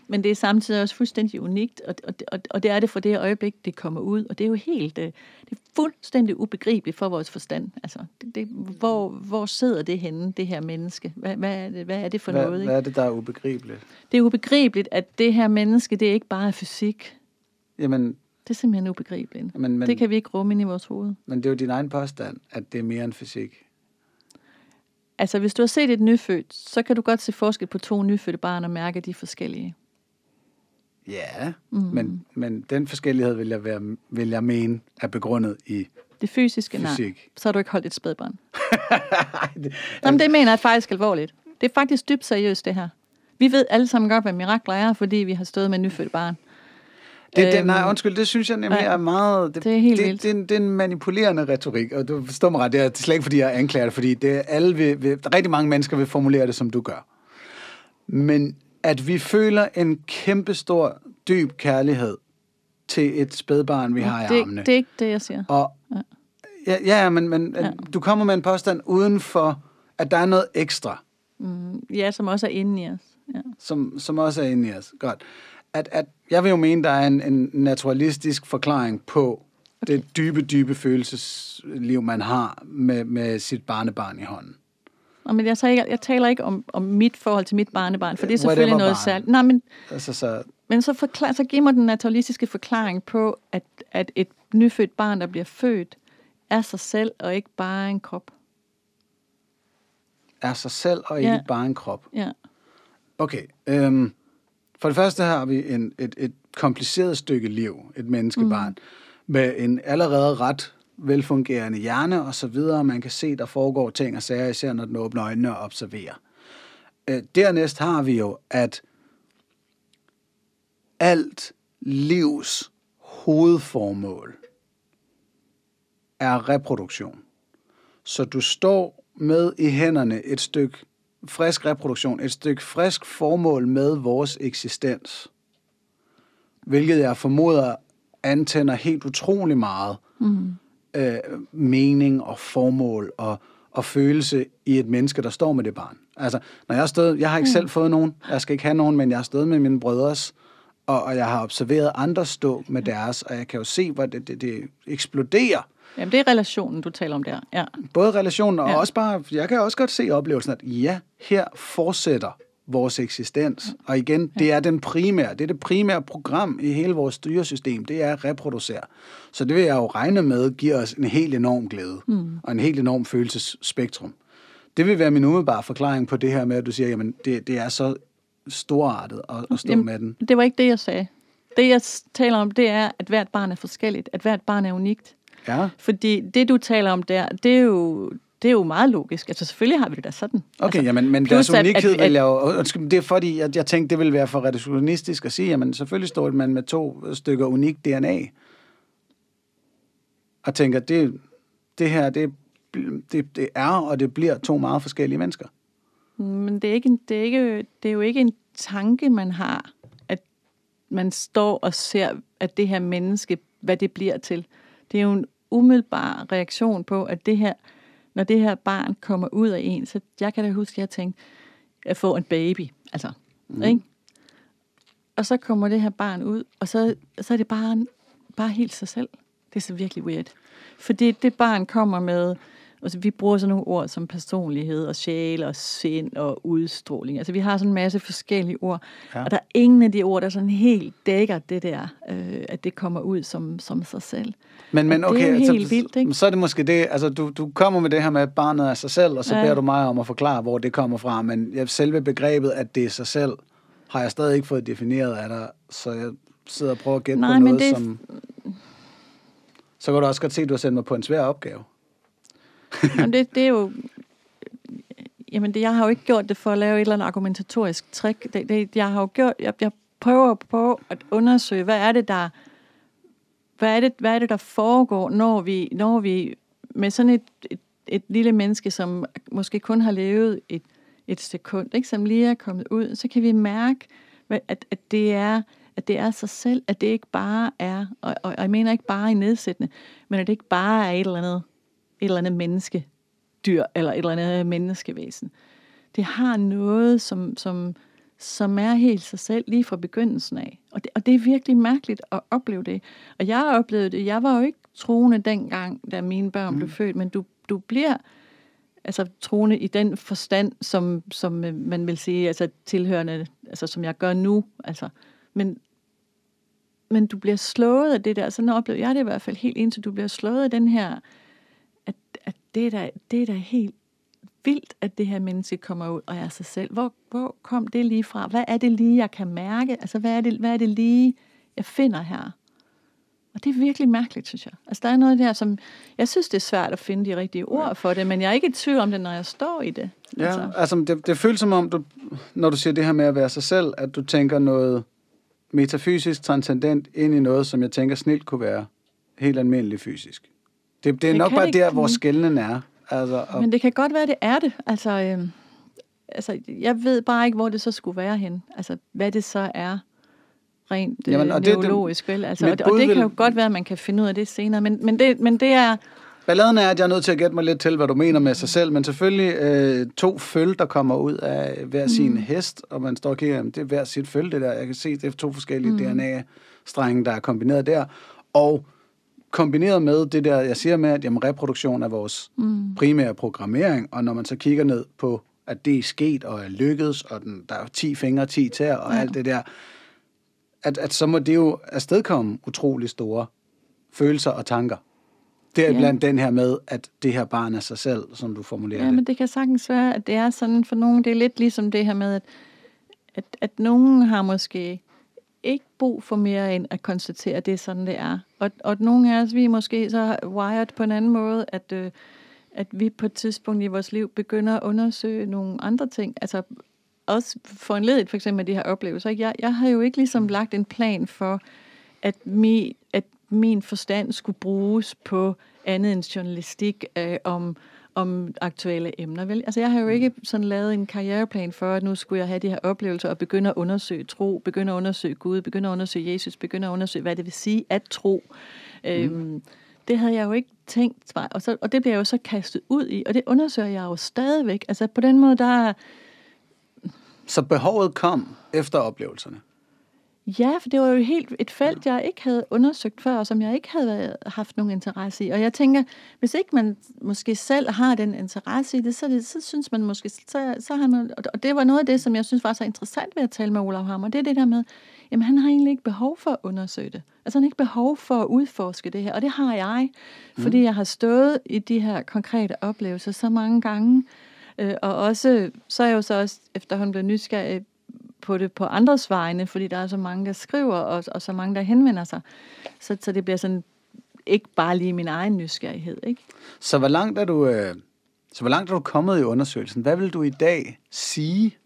men det er samtidig også fuldstændig unikt, og, og, og, og det er det for det øjeblik, det kommer ud. Og det er jo helt, øh, det er fuldstændig ubegribeligt for vores forstand. Altså, det, det, hvor, hvor sidder det henne, det her menneske? Hvad, hvad, er, det, hvad er det for
Hvad,
noget? Ikke?
hvad er det, der er ubegribeligt?
Det er ubegribeligt, at det her menneske, det er ikke bare fysik.
Jamen,
Det er simpelthen ubegribeligt.
men, men,
det kan vi ikke rumme ind i vores hoved.
men det er jo din egen påstand, at det er mere end fysik.
Altså, hvis du har set et nyfødt, så kan du godt se forskel på to nyfødte barn og mærke, at de er forskellige.
Ja, mm. men, men den forskellighed vil jeg, være, vil jeg mene er begrundet i
Det fysiske, nej.
fysik.
Så har du ikke holdt et spædbarn.
Det,
Jamen, det mener jeg faktisk alvorligt. Det er faktisk dybt seriøst, det her. Vi ved alle sammen godt, hvad mirakler er, fordi vi har stået med nyfødt barn.
det, det,
Øhm,
nej, undskyld, det synes jeg nemlig
nej,
er meget...
det er helt
det,
vildt.
det, det, det er en manipulerende retorik, og du forstår mig ret, det er slet ikke, fordi jeg anklager det, fordi det er alle vil, vil, rigtig mange mennesker vil formulere det, som du gør. Men at vi føler en kæmpestor, dyb kærlighed til et spædbarn, vi har i armene.
det, er ikke det, jeg siger.
Og, ja, ja, men, men ja. du kommer med en påstand uden for, at der er noget ekstra,
Ja, som også er inde i os. Ja.
som, som også er inde i os. Godt. At, at, jeg vil jo mene, der er en, en naturalistisk forklaring på okay. det dybe, dybe følelsesliv, man har med, med sit barnebarn i hånden.
Men jeg, taler, jeg taler ikke om, om mit forhold til mit barnebarn, for det er
Whatever
selvfølgelig noget
barn.
særligt. Nej, men,
Altså, så,
men så, forklar, så giv mig den naturalistiske forklaring på, at, at et nyfødt barn, der bliver født, er sig selv og ikke bare en krop.
er sig selv og ikke
Ja.
bare en krop.
Ja.
Okay. Øhm, for det første har vi en, et, et kompliceret stykke liv, et menneskebarn, mm. med en allerede ret velfungerende hjerne og så videre. Man kan se, der foregår ting og sager, især når den åbner øjnene og observerer. Øh, dernæst har vi jo, at alt livs hovedformål er reproduktion. Så du står med i hænderne et stykke frisk reproduktion, et stykke frisk formål med vores eksistens. Hvilket jeg formoder antænder helt utrolig meget mm øh, mening og formål og, og følelse i et menneske, der står med det barn. Altså, når jeg har stået, jeg har ikke mm. selv fået nogen, jeg skal ikke have nogen, men jeg har stået med mine brødres, og, og jeg har observeret andre stå med deres, og jeg kan jo se, hvor det, det, det eksploderer.
Jamen, det er relationen, du taler om der. Ja.
Både relationen og ja. også bare, jeg kan også godt se oplevelsen, at ja, her fortsætter vores eksistens. Og igen, det er den primære, det er det primære program i hele vores styresystem, det er at reproducere. Så det vil jeg jo regne med, giver os en helt enorm glæde, mm. og en helt enorm følelsesspektrum. Det vil være min umiddelbare forklaring på det her med, at du siger, jamen det, det er så storartet at, at stå jamen, med den.
Det var ikke det, jeg sagde. Det, jeg taler om, det er, at hvert barn er forskelligt, at hvert barn er unikt.
Ja.
Fordi det, du taler om der, det er jo, det er jo meget logisk. Altså selvfølgelig har vi det da sådan.
Okay,
altså,
jamen, men deres unikhed at, at, vil jeg jo... Det er fordi, at jeg tænkte, det ville være for reduktionistisk at sige, jamen selvfølgelig står man med to stykker unik DNA. Og tænker, det, det her, det, det, det er, og det bliver to meget forskellige mennesker.
Men det er, ikke, det, er ikke, det er jo ikke en tanke, man har, at man står og ser, at det her menneske, hvad det bliver til. Det er jo en umiddelbar reaktion på, at det her, når det her barn kommer ud af en, så jeg kan da huske, at jeg tænkte, at få en baby, altså, mm. ikke? Og så kommer det her barn ud, og så, så er det bare, bare helt sig selv. Det er så virkelig weird. Fordi det barn kommer med, altså vi bruger sådan nogle ord som personlighed og sjæl og sind og udstråling. Altså vi har sådan en masse forskellige ord, ja. og der er ingen af de ord, der sådan helt dækker det der, øh, at det kommer ud som, som sig selv.
Men, men okay,
det er
altså,
helt vildt, ikke?
så er det måske det, altså du, du kommer med det her med, at barnet er sig selv, og så ja. beder du mig om at forklare, hvor det kommer fra, men selve begrebet, at det er sig selv, har jeg stadig ikke fået defineret af dig, så jeg sidder og prøver at gætte
Nej,
på noget,
det...
som... Så kan du også godt se, at du har sendt mig på en svær opgave.
Jamen det, det er jo... Jamen det, jeg har jo ikke gjort det for at lave et eller andet argumentatorisk trick. Det, det, jeg har jo gjort... Jeg, jeg prøver på at undersøge, hvad er det, der... Hvad er det, hvad er det der foregår, når vi, når vi med sådan et, et, et lille menneske, som måske kun har levet et, et sekund, ikke, som lige er kommet ud, så kan vi mærke, at, at det er at det er sig selv, at det ikke bare er, og, og jeg mener ikke bare i nedsættende, men at det ikke bare er et eller andet et eller andet menneskedyr, eller et eller andet menneskevæsen. Det har noget, som, som, som er helt sig selv, lige fra begyndelsen af. Og det, og det er virkelig mærkeligt at opleve det. Og jeg har oplevet det. Jeg var jo ikke troende dengang, da mine børn mm. blev født, men du, du bliver altså troende i den forstand, som, som øh, man vil sige, altså tilhørende, altså som jeg gør nu. Altså, men, men du bliver slået af det der, sådan oplevede jeg det i hvert fald helt indtil du bliver slået af den her at det er da, det er da helt vildt, at det her menneske kommer ud og er sig selv. Hvor, hvor kom det lige fra? Hvad er det lige, jeg kan mærke? Altså, hvad er det, hvad er det lige, jeg finder her? Og det er virkelig mærkeligt, synes jeg. Altså, der er noget der, som... Jeg synes, det er svært at finde de rigtige ord for det, men jeg er ikke i tvivl om det, når jeg står i det.
Ja, altså, altså det, det føles som om, du, når du siger det her med at være sig selv, at du tænker noget metafysisk transcendent ind i noget, som jeg tænker snilt kunne være helt almindeligt fysisk. Det, det er det nok bare der, hvor skældenen er. Altså,
og... Men det kan godt være, det er det. Altså, øh, altså, jeg ved bare ikke, hvor det så skulle være hen. Altså, hvad det så er rent øh, Jamen, og neurologisk. Det, vel? Altså, og, og det kan jo godt være, at man kan finde ud af det senere. Men, men, det, men det er...
Balladen er, at jeg er nødt til at gætte mig lidt til, hvad du mener med sig selv, men selvfølgelig øh, to føl, der kommer ud af hver sin mm. hest, og man står og kigger, det er hver sit føl, det der. Jeg kan se, det er to forskellige mm. DNA-strenge, der er kombineret der. Og kombineret med det der, jeg siger med, at jamen, reproduktion er vores mm. primære programmering, og når man så kigger ned på, at det er sket og er lykkedes, og den, der er 10 fingre, 10 tæer og ja. alt det der, at, at så må det jo afstedkomme utrolig store følelser og tanker. Det er ja. blandt den her med, at det her barn er sig selv, som du formulerer
ja,
det.
men det kan sagtens være, at det er sådan for nogen. Det er lidt ligesom det her med, at, at, at nogen har måske ikke brug for mere end at konstatere, at det er sådan, det er. Og, og nogle af os, vi er måske så wired på en anden måde, at, øh, at vi på et tidspunkt i vores liv begynder at undersøge nogle andre ting. Altså også foranledet for eksempel de her oplevelser. Jeg, jeg har jo ikke ligesom lagt en plan for, at, mi, at min forstand skulle bruges på andet end journalistik øh, om, om aktuelle emner. Vel? Altså, jeg har jo ikke sådan lavet en karriereplan for, at nu skulle jeg have de her oplevelser og begynde at undersøge tro, begynde at undersøge Gud, begynde at undersøge Jesus, begynde at undersøge, hvad det vil sige at tro. Mm. Øhm, det havde jeg jo ikke tænkt mig, og, så, og det bliver jeg jo så kastet ud i, og det undersøger jeg jo stadigvæk. Altså på den måde, der
Så behovet kom efter oplevelserne?
Ja, for det var jo helt et felt, jeg ikke havde undersøgt før, og som jeg ikke havde haft nogen interesse i. Og jeg tænker, hvis ikke man måske selv har den interesse i det, så, det, så synes man måske, så, så har man, og det var noget af det, som jeg synes var så interessant ved at tale med Olav Hammer, det er det der med, jamen han har egentlig ikke behov for at undersøge det. Altså han har ikke behov for at udforske det her, og det har jeg, fordi jeg har stået i de her konkrete oplevelser så mange gange, øh, og også, så er jeg jo så også efterhånden blevet nysgerrig på det på andres vegne, fordi der er så mange, der skriver, og, og så mange, der henvender sig. Så, så det bliver sådan ikke bare lige min egen nysgerrighed, ikke?
Så hvor langt er du, øh, så hvor langt er du kommet i undersøgelsen? Hvad vil du i dag sige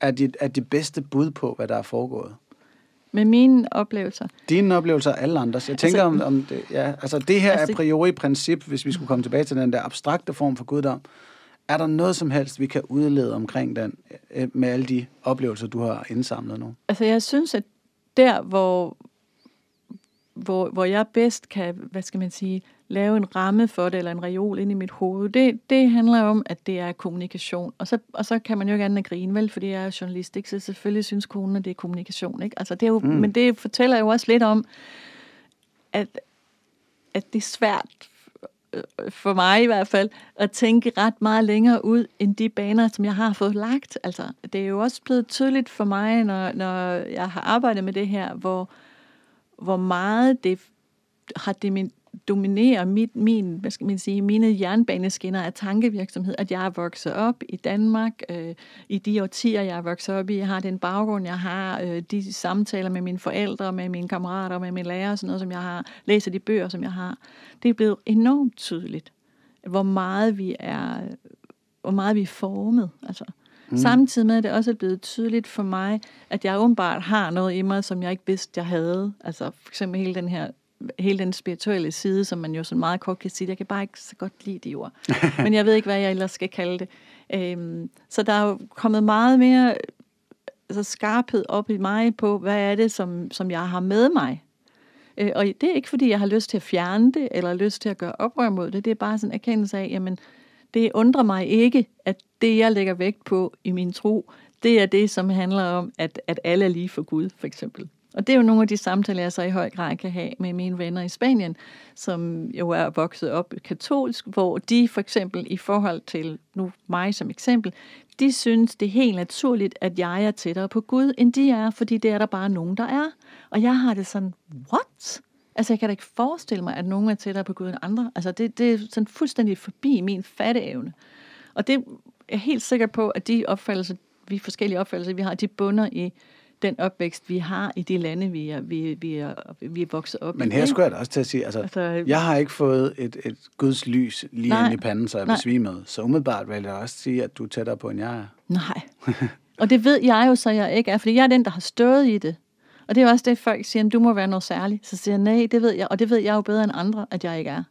er dit, er dit bedste bud på, hvad der er foregået?
Med mine oplevelser.
Dine oplevelser og alle andres. Jeg tænker altså, om, om det, ja, altså det her
Altså,
a priori princip, hvis vi skulle komme tilbage til den der abstrakte form for guddom, er der noget som helst, vi kan udlede omkring den, øh, med alle de oplevelser, du har indsamlet nu?
Altså jeg synes, at der, hvor, hvor, hvor jeg bedst kan, hvad skal man sige, lave en ramme for det, eller en reol ind i mit hoved, det, det handler om, at det er kommunikation. Og så, og så kan man jo ikke andet grine, vel, fordi jeg er journalist, ikke? så selvfølgelig synes konen, at det er kommunikation. Ikke? Altså, det er jo, mm. Men det fortæller jo også lidt om, at, at det er svært øh, Øh, for mig i hvert fald, at tænke ret meget længere ud, end de baner, som jeg har fået lagt. Altså, det er jo også blevet tydeligt for mig, når, når jeg har arbejdet med det her, hvor, hvor meget det har det dominerer mit, min, hvad skal man sige, mine jernbaneskinner af tankevirksomhed, at jeg er vokset op i Danmark, øh, i de årtier, jeg er vokset op i. Jeg har den baggrund, jeg har, øh, de samtaler med mine forældre, med mine kammerater, med mine lærere, sådan noget, som jeg har, læser de bøger, som jeg har. Det er blevet enormt tydeligt, hvor meget vi er, hvor meget vi er formet, altså. Mm. Samtidig med, at det også er blevet tydeligt for mig, at jeg åbenbart har noget i mig, som jeg ikke vidste, jeg havde. Altså for eksempel hele den her hele den spirituelle side, som man jo så meget kort kan sige. Jeg kan bare ikke så godt lide de ord. Men jeg ved ikke, hvad jeg ellers skal kalde det. Øhm, så der er jo kommet meget mere altså skarphed op i mig på, hvad er det, som, som jeg har med mig. Øh, og det er ikke, fordi jeg har lyst til at fjerne det, eller lyst til at gøre oprør mod det. Det er bare sådan en erkendelse af, jamen, det undrer mig ikke, at det, jeg lægger vægt på i min tro, det er det, som handler om, at, at alle er lige for Gud, for eksempel. Og det er jo nogle af de samtaler, jeg så i høj grad kan have med mine venner i Spanien, som jo er vokset op katolsk, hvor de for eksempel i forhold til, nu mig som eksempel, de synes, det er helt naturligt, at jeg er tættere på Gud, end de er, fordi det er der bare nogen, der er. Og jeg har det sådan, what? Altså, jeg kan da ikke forestille mig, at nogen er tættere på Gud end andre. Altså, det, det er sådan fuldstændig forbi min fatteevne. Og det er jeg helt sikker på, at de opfattelser, vi forskellige opfattelser, vi har, de bunder i den opvækst, vi har i de lande, vi er, vi, vi er, vi er vokset op
Men her skulle jeg da også til at sige, altså,
Altså,
jeg har ikke fået et, et Guds lys lige
Nej.
ind i panden, så jeg
Nej.
besvimede. Så umiddelbart vil jeg også sige, at du er tættere på, end jeg er.
Nej. Og det ved jeg jo så, jeg ikke er, fordi jeg er den, der har stået i det. Og det er jo også det, folk siger, at du må være noget særligt. Så siger jeg, nej, det ved jeg, og det ved jeg jo bedre end andre, at jeg ikke er.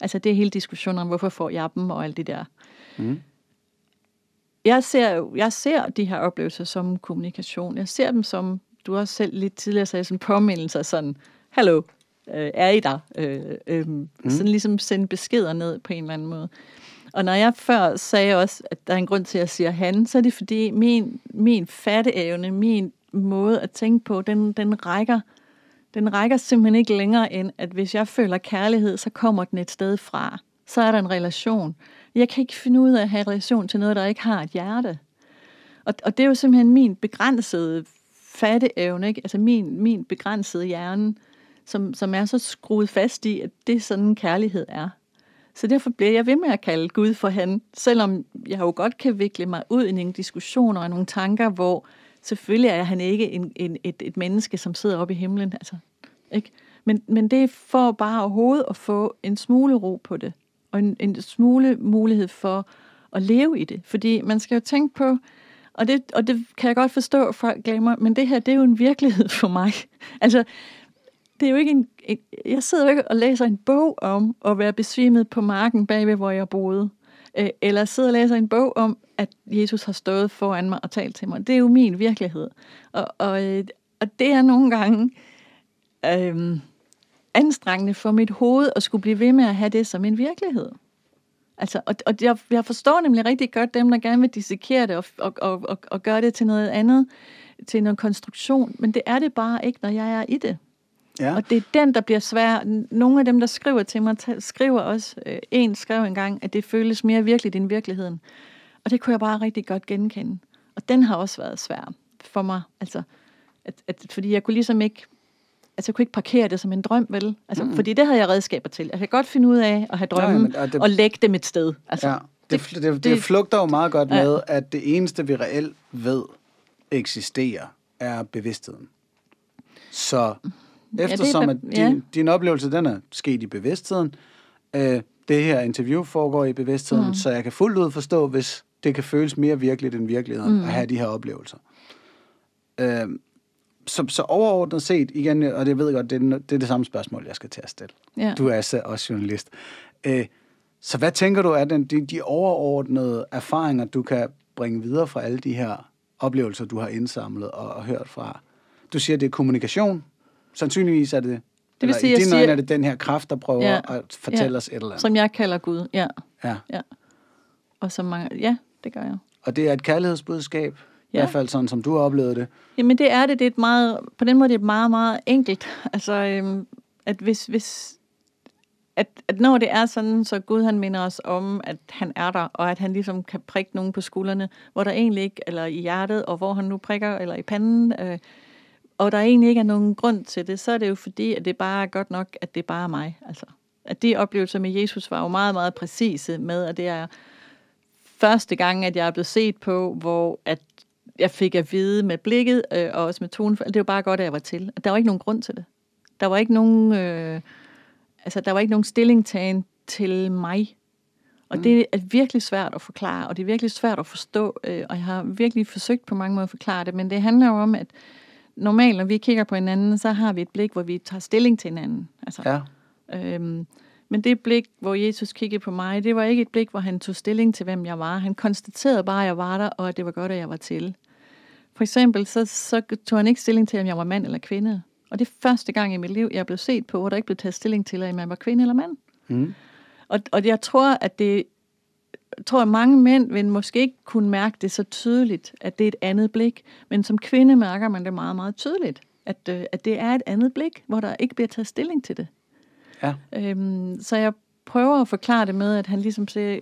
Altså det er hele diskussionen om, hvorfor får jeg dem og alt det der.
Mm.
Jeg ser jo, jeg ser de her oplevelser som kommunikation. Jeg ser dem som, du også selv lidt tidligere sagde, som påmindelser sådan, hallo, øh, er I der? Øh, øh, mm. Sådan ligesom sende beskeder ned på en eller anden måde. Og når jeg før sagde også, at der er en grund til, at jeg siger han, så er det fordi min, min fatteevne, min måde at tænke på, den, den rækker den rækker simpelthen ikke længere end, at hvis jeg føler kærlighed, så kommer den et sted fra. Så er der en relation. Jeg kan ikke finde ud af at have en relation til noget, der ikke har et hjerte. Og, og det er jo simpelthen min begrænsede fatteevne, ikke? altså min, min begrænsede hjerne, som, som er så skruet fast i, at det er sådan kærlighed er. Så derfor bliver jeg ved med at kalde Gud for han, selvom jeg jo godt kan vikle mig ud i nogle diskussioner og nogle tanker, hvor selvfølgelig er han ikke en, en, et, et menneske, som sidder oppe i himlen. Altså, ikke? Men, men det er for bare overhovedet at få en smule ro på det, og en, en smule mulighed for at leve i det. Fordi man skal jo tænke på, og det, og det kan jeg godt forstå, at folk glemmer, men det her, det er jo en virkelighed for mig. Altså, det er jo ikke en, jeg sidder jo ikke og læser en bog om at være besvimet på marken bagved, hvor jeg boede. Øh, eller sidder og læser en bog om, at Jesus har stået foran mig og talt til mig. Det er jo min virkelighed. Og, og, øh, og det er nogle gange øh, anstrengende for mit hoved at skulle blive ved med at have det som en virkelighed. Altså, og, og jeg, jeg forstår nemlig rigtig godt dem, der gerne vil dissekere det og, og, og, og, og gøre det til noget andet, til noget konstruktion, men det er det bare ikke, når jeg er i det. Ja. Og det er den, der bliver svær. Nogle af dem, der skriver til mig, skriver også, øh, en skrev engang, at det føles mere virkeligt end virkeligheden. Og det kunne jeg bare rigtig godt genkende. Og den har også været svær for mig. Altså, at, at, fordi jeg kunne ligesom ikke, altså jeg kunne ikke parkere det som en drøm, vel? Altså, mm. Fordi det havde jeg redskaber til. Jeg kan godt finde ud af at have drømme ja, det, og lægge dem et sted. Altså,
ja, det, det, det, det flugter jo meget godt ja. med, at det eneste, vi reelt ved eksisterer, er bevidstheden. Så eftersom ja, at din, din oplevelse, den er sket i bevidstheden, øh, det her interview foregår i bevidstheden, mm. så jeg kan fuldt ud forstå, hvis det kan føles mere virkeligt end virkeligheden, mm. at have de her oplevelser. Øh, så, så overordnet set, igen, og det ved jeg godt, det er, det er det samme spørgsmål, jeg skal til at stille. Ja. Du er også journalist. Øh, så hvad tænker du er den, de, de overordnede erfaringer, du kan bringe videre fra alle de her oplevelser, du har indsamlet og, og hørt fra? Du siger, det er kommunikation. Sandsynligvis er det, det vil sige, i dine siger, øjne er det den her kraft, der prøver ja, at fortælle ja, os et eller andet.
Som jeg kalder Gud, ja. Ja. ja. Og som mange, ja, det gør jeg.
Og det er et kærlighedsbudskab? Ja. I hvert fald sådan, som du har oplevet det.
Jamen det er det. Det er et meget, på den måde det er det meget, meget enkelt. Altså, øhm, at hvis, hvis at, at når det er sådan, så Gud han minder os om, at han er der, og at han ligesom kan prikke nogen på skuldrene, hvor der egentlig ikke, eller i hjertet, og hvor han nu prikker, eller i panden, øh, og der egentlig ikke er nogen grund til det, så er det jo fordi, at det bare er godt nok, at det bare er mig. Altså, at de oplevelser med Jesus var jo meget, meget præcise med, at det er første gang, at jeg er blevet set på, hvor at jeg fik at vide med blikket, øh, og også med tonefald, det var bare godt, at jeg var til. Der var ikke nogen grund til det. Der var ikke nogen, øh, altså, der var ikke nogen stillingtagen til mig. Og mm. det er virkelig svært at forklare, og det er virkelig svært at forstå, øh, og jeg har virkelig forsøgt på mange måder at forklare det, men det handler jo om, at normalt, når vi kigger på hinanden, så har vi et blik, hvor vi tager stilling til hinanden. Altså, ja. øhm, men det blik, hvor Jesus kiggede på mig, det var ikke et blik, hvor han tog stilling til, hvem jeg var. Han konstaterede bare, at jeg var der, og at det var godt, at jeg var til. For eksempel, så, så tog han ikke stilling til, om jeg var mand eller kvinde. Og det er første gang i mit liv, jeg blev set på, hvor der ikke blev taget stilling til, om jeg var kvinde eller mand. Mm. Og, og jeg tror, at det tror, at mange mænd vil måske ikke kunne mærke det så tydeligt, at det er et andet blik. Men som kvinde mærker man det meget, meget tydeligt, at, øh, at det er et andet blik, hvor der ikke bliver taget stilling til det. Ja. Øhm, så jeg prøver at forklare det med, at han ligesom siger,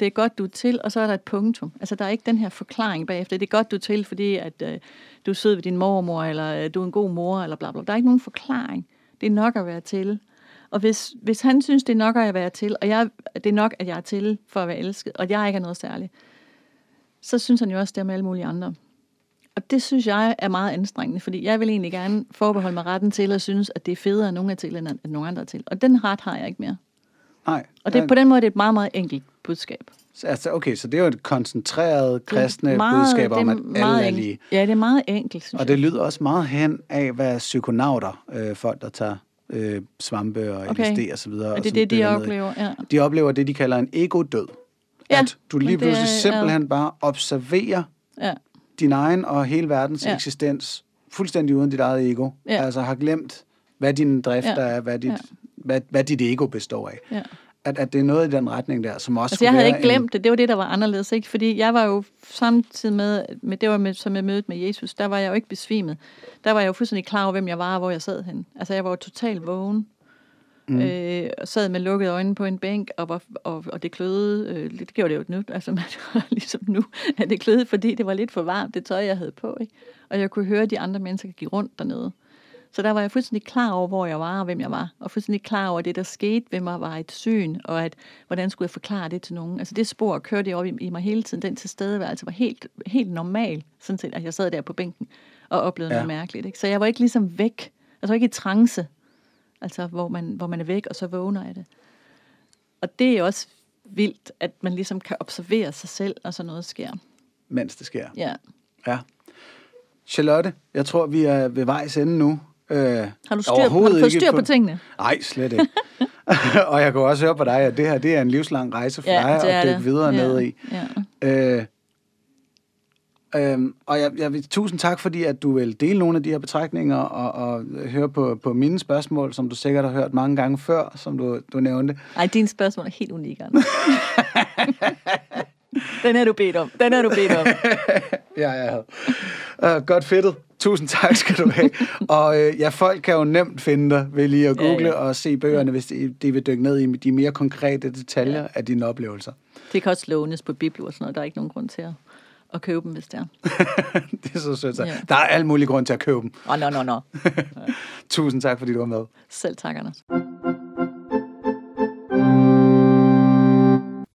det er godt, du er til, og så er der et punktum. Altså, der er ikke den her forklaring bagefter. Det er godt, du er til, fordi at, øh, du er sød ved din mormor, eller øh, du er en god mor, eller bla bla. Der er ikke nogen forklaring. Det er nok at være til. Og hvis, hvis han synes, det er nok at være til, og jeg, det er nok, at jeg er til for at være elsket, og jeg ikke er noget særligt, så synes han jo også, det er med alle mulige andre. Og det synes jeg er meget anstrengende, fordi jeg vil egentlig gerne forbeholde mig retten til at synes, at det er federe, at nogen er til, end at nogen andre er til. Og den ret har jeg ikke mere.
Nej.
Og det, på den måde det er et meget, meget enkelt budskab.
Altså, okay, så det er jo et koncentreret kristne meget, budskab om, at alle er lige.
Ja, det er meget enkelt,
synes Og det lyder også meget hen af, hvad psykonauter, øh, folk der tager øh, svampe og okay. LSD og så videre.
Og det er det, de oplever, ja.
De oplever det, de kalder en ego-død. Ja, at du lige pludselig er, simpelthen ja. bare observerer ja. Din egen og hele verdens ja. eksistens fuldstændig uden dit eget ego. Ja. Altså har glemt, hvad din drift ja. er, hvad dit, ja. hvad, hvad dit ego består af. Ja at, at det er noget i den retning der, som også
altså, jeg havde ikke glemt en... det, det var det, der var anderledes, ikke? Fordi jeg var jo samtidig med, med det var med, som med mødet med Jesus, der var jeg jo ikke besvimet. Der var jeg jo fuldstændig klar over, hvem jeg var og hvor jeg sad hen. Altså, jeg var jo totalt vågen. Mm. Øh, og sad med lukkede øjne på en bænk, og, var, og, og det kløede, øh, det gjorde det jo nu, altså man, ligesom nu, at det kløede, fordi det var lidt for varmt, det tøj, jeg havde på, ikke? Og jeg kunne høre de andre mennesker give rundt dernede. Så der var jeg fuldstændig klar over, hvor jeg var og hvem jeg var. Og fuldstændig klar over, at det, der skete ved mig, var et syn, og at, hvordan skulle jeg forklare det til nogen. Altså det spor kørte jeg op i, i mig hele tiden. Den tilstedeværelse var helt, helt normal, sådan set, at jeg sad der på bænken og oplevede ja. noget mærkeligt. Ikke? Så jeg var ikke ligesom væk. Altså ikke i trance, altså hvor man, hvor man er væk, og så vågner jeg det. Og det er også vildt, at man ligesom kan observere sig selv, og så noget sker.
Mens det sker.
Ja.
Ja. Charlotte, jeg tror, vi er ved vejs ende nu. Øh,
Har du styr, har du fået styr på tingene?
Nej, slet ikke. og jeg kan også høre på dig, at det her det er en livslang rejse for
Ja,
dig
det
at dykke videre
Ja,
ned i.
ja.
Øh, Øhm, og jeg, jeg vil tusind tak, fordi at du vil dele nogle af de her betragtninger og, og høre på, på mine spørgsmål, som du sikkert har hørt mange gange før, som du, du nævnte.
Ej, dine spørgsmål er helt unikke. Den er du bedt om. Den er du bedt om.
Ja, ja. Uh, godt fedtet. Tusind tak skal du have. og øh, ja, folk kan jo nemt finde dig ved lige at google
Ja,
ja, og se bøgerne, hvis de, de vil dykke ned i de mere konkrete detaljer ja. af dine oplevelser.
Det kan også lånes på bibler og sådan noget. Der er ikke nogen grund til at, at købe dem, hvis det er.
det er så sødt. så.
Ja.
Der er al mulig grund til at købe dem.
Åh, oh, no, no, no.
Tusind tak, fordi du var med.
Selv tak, Anders.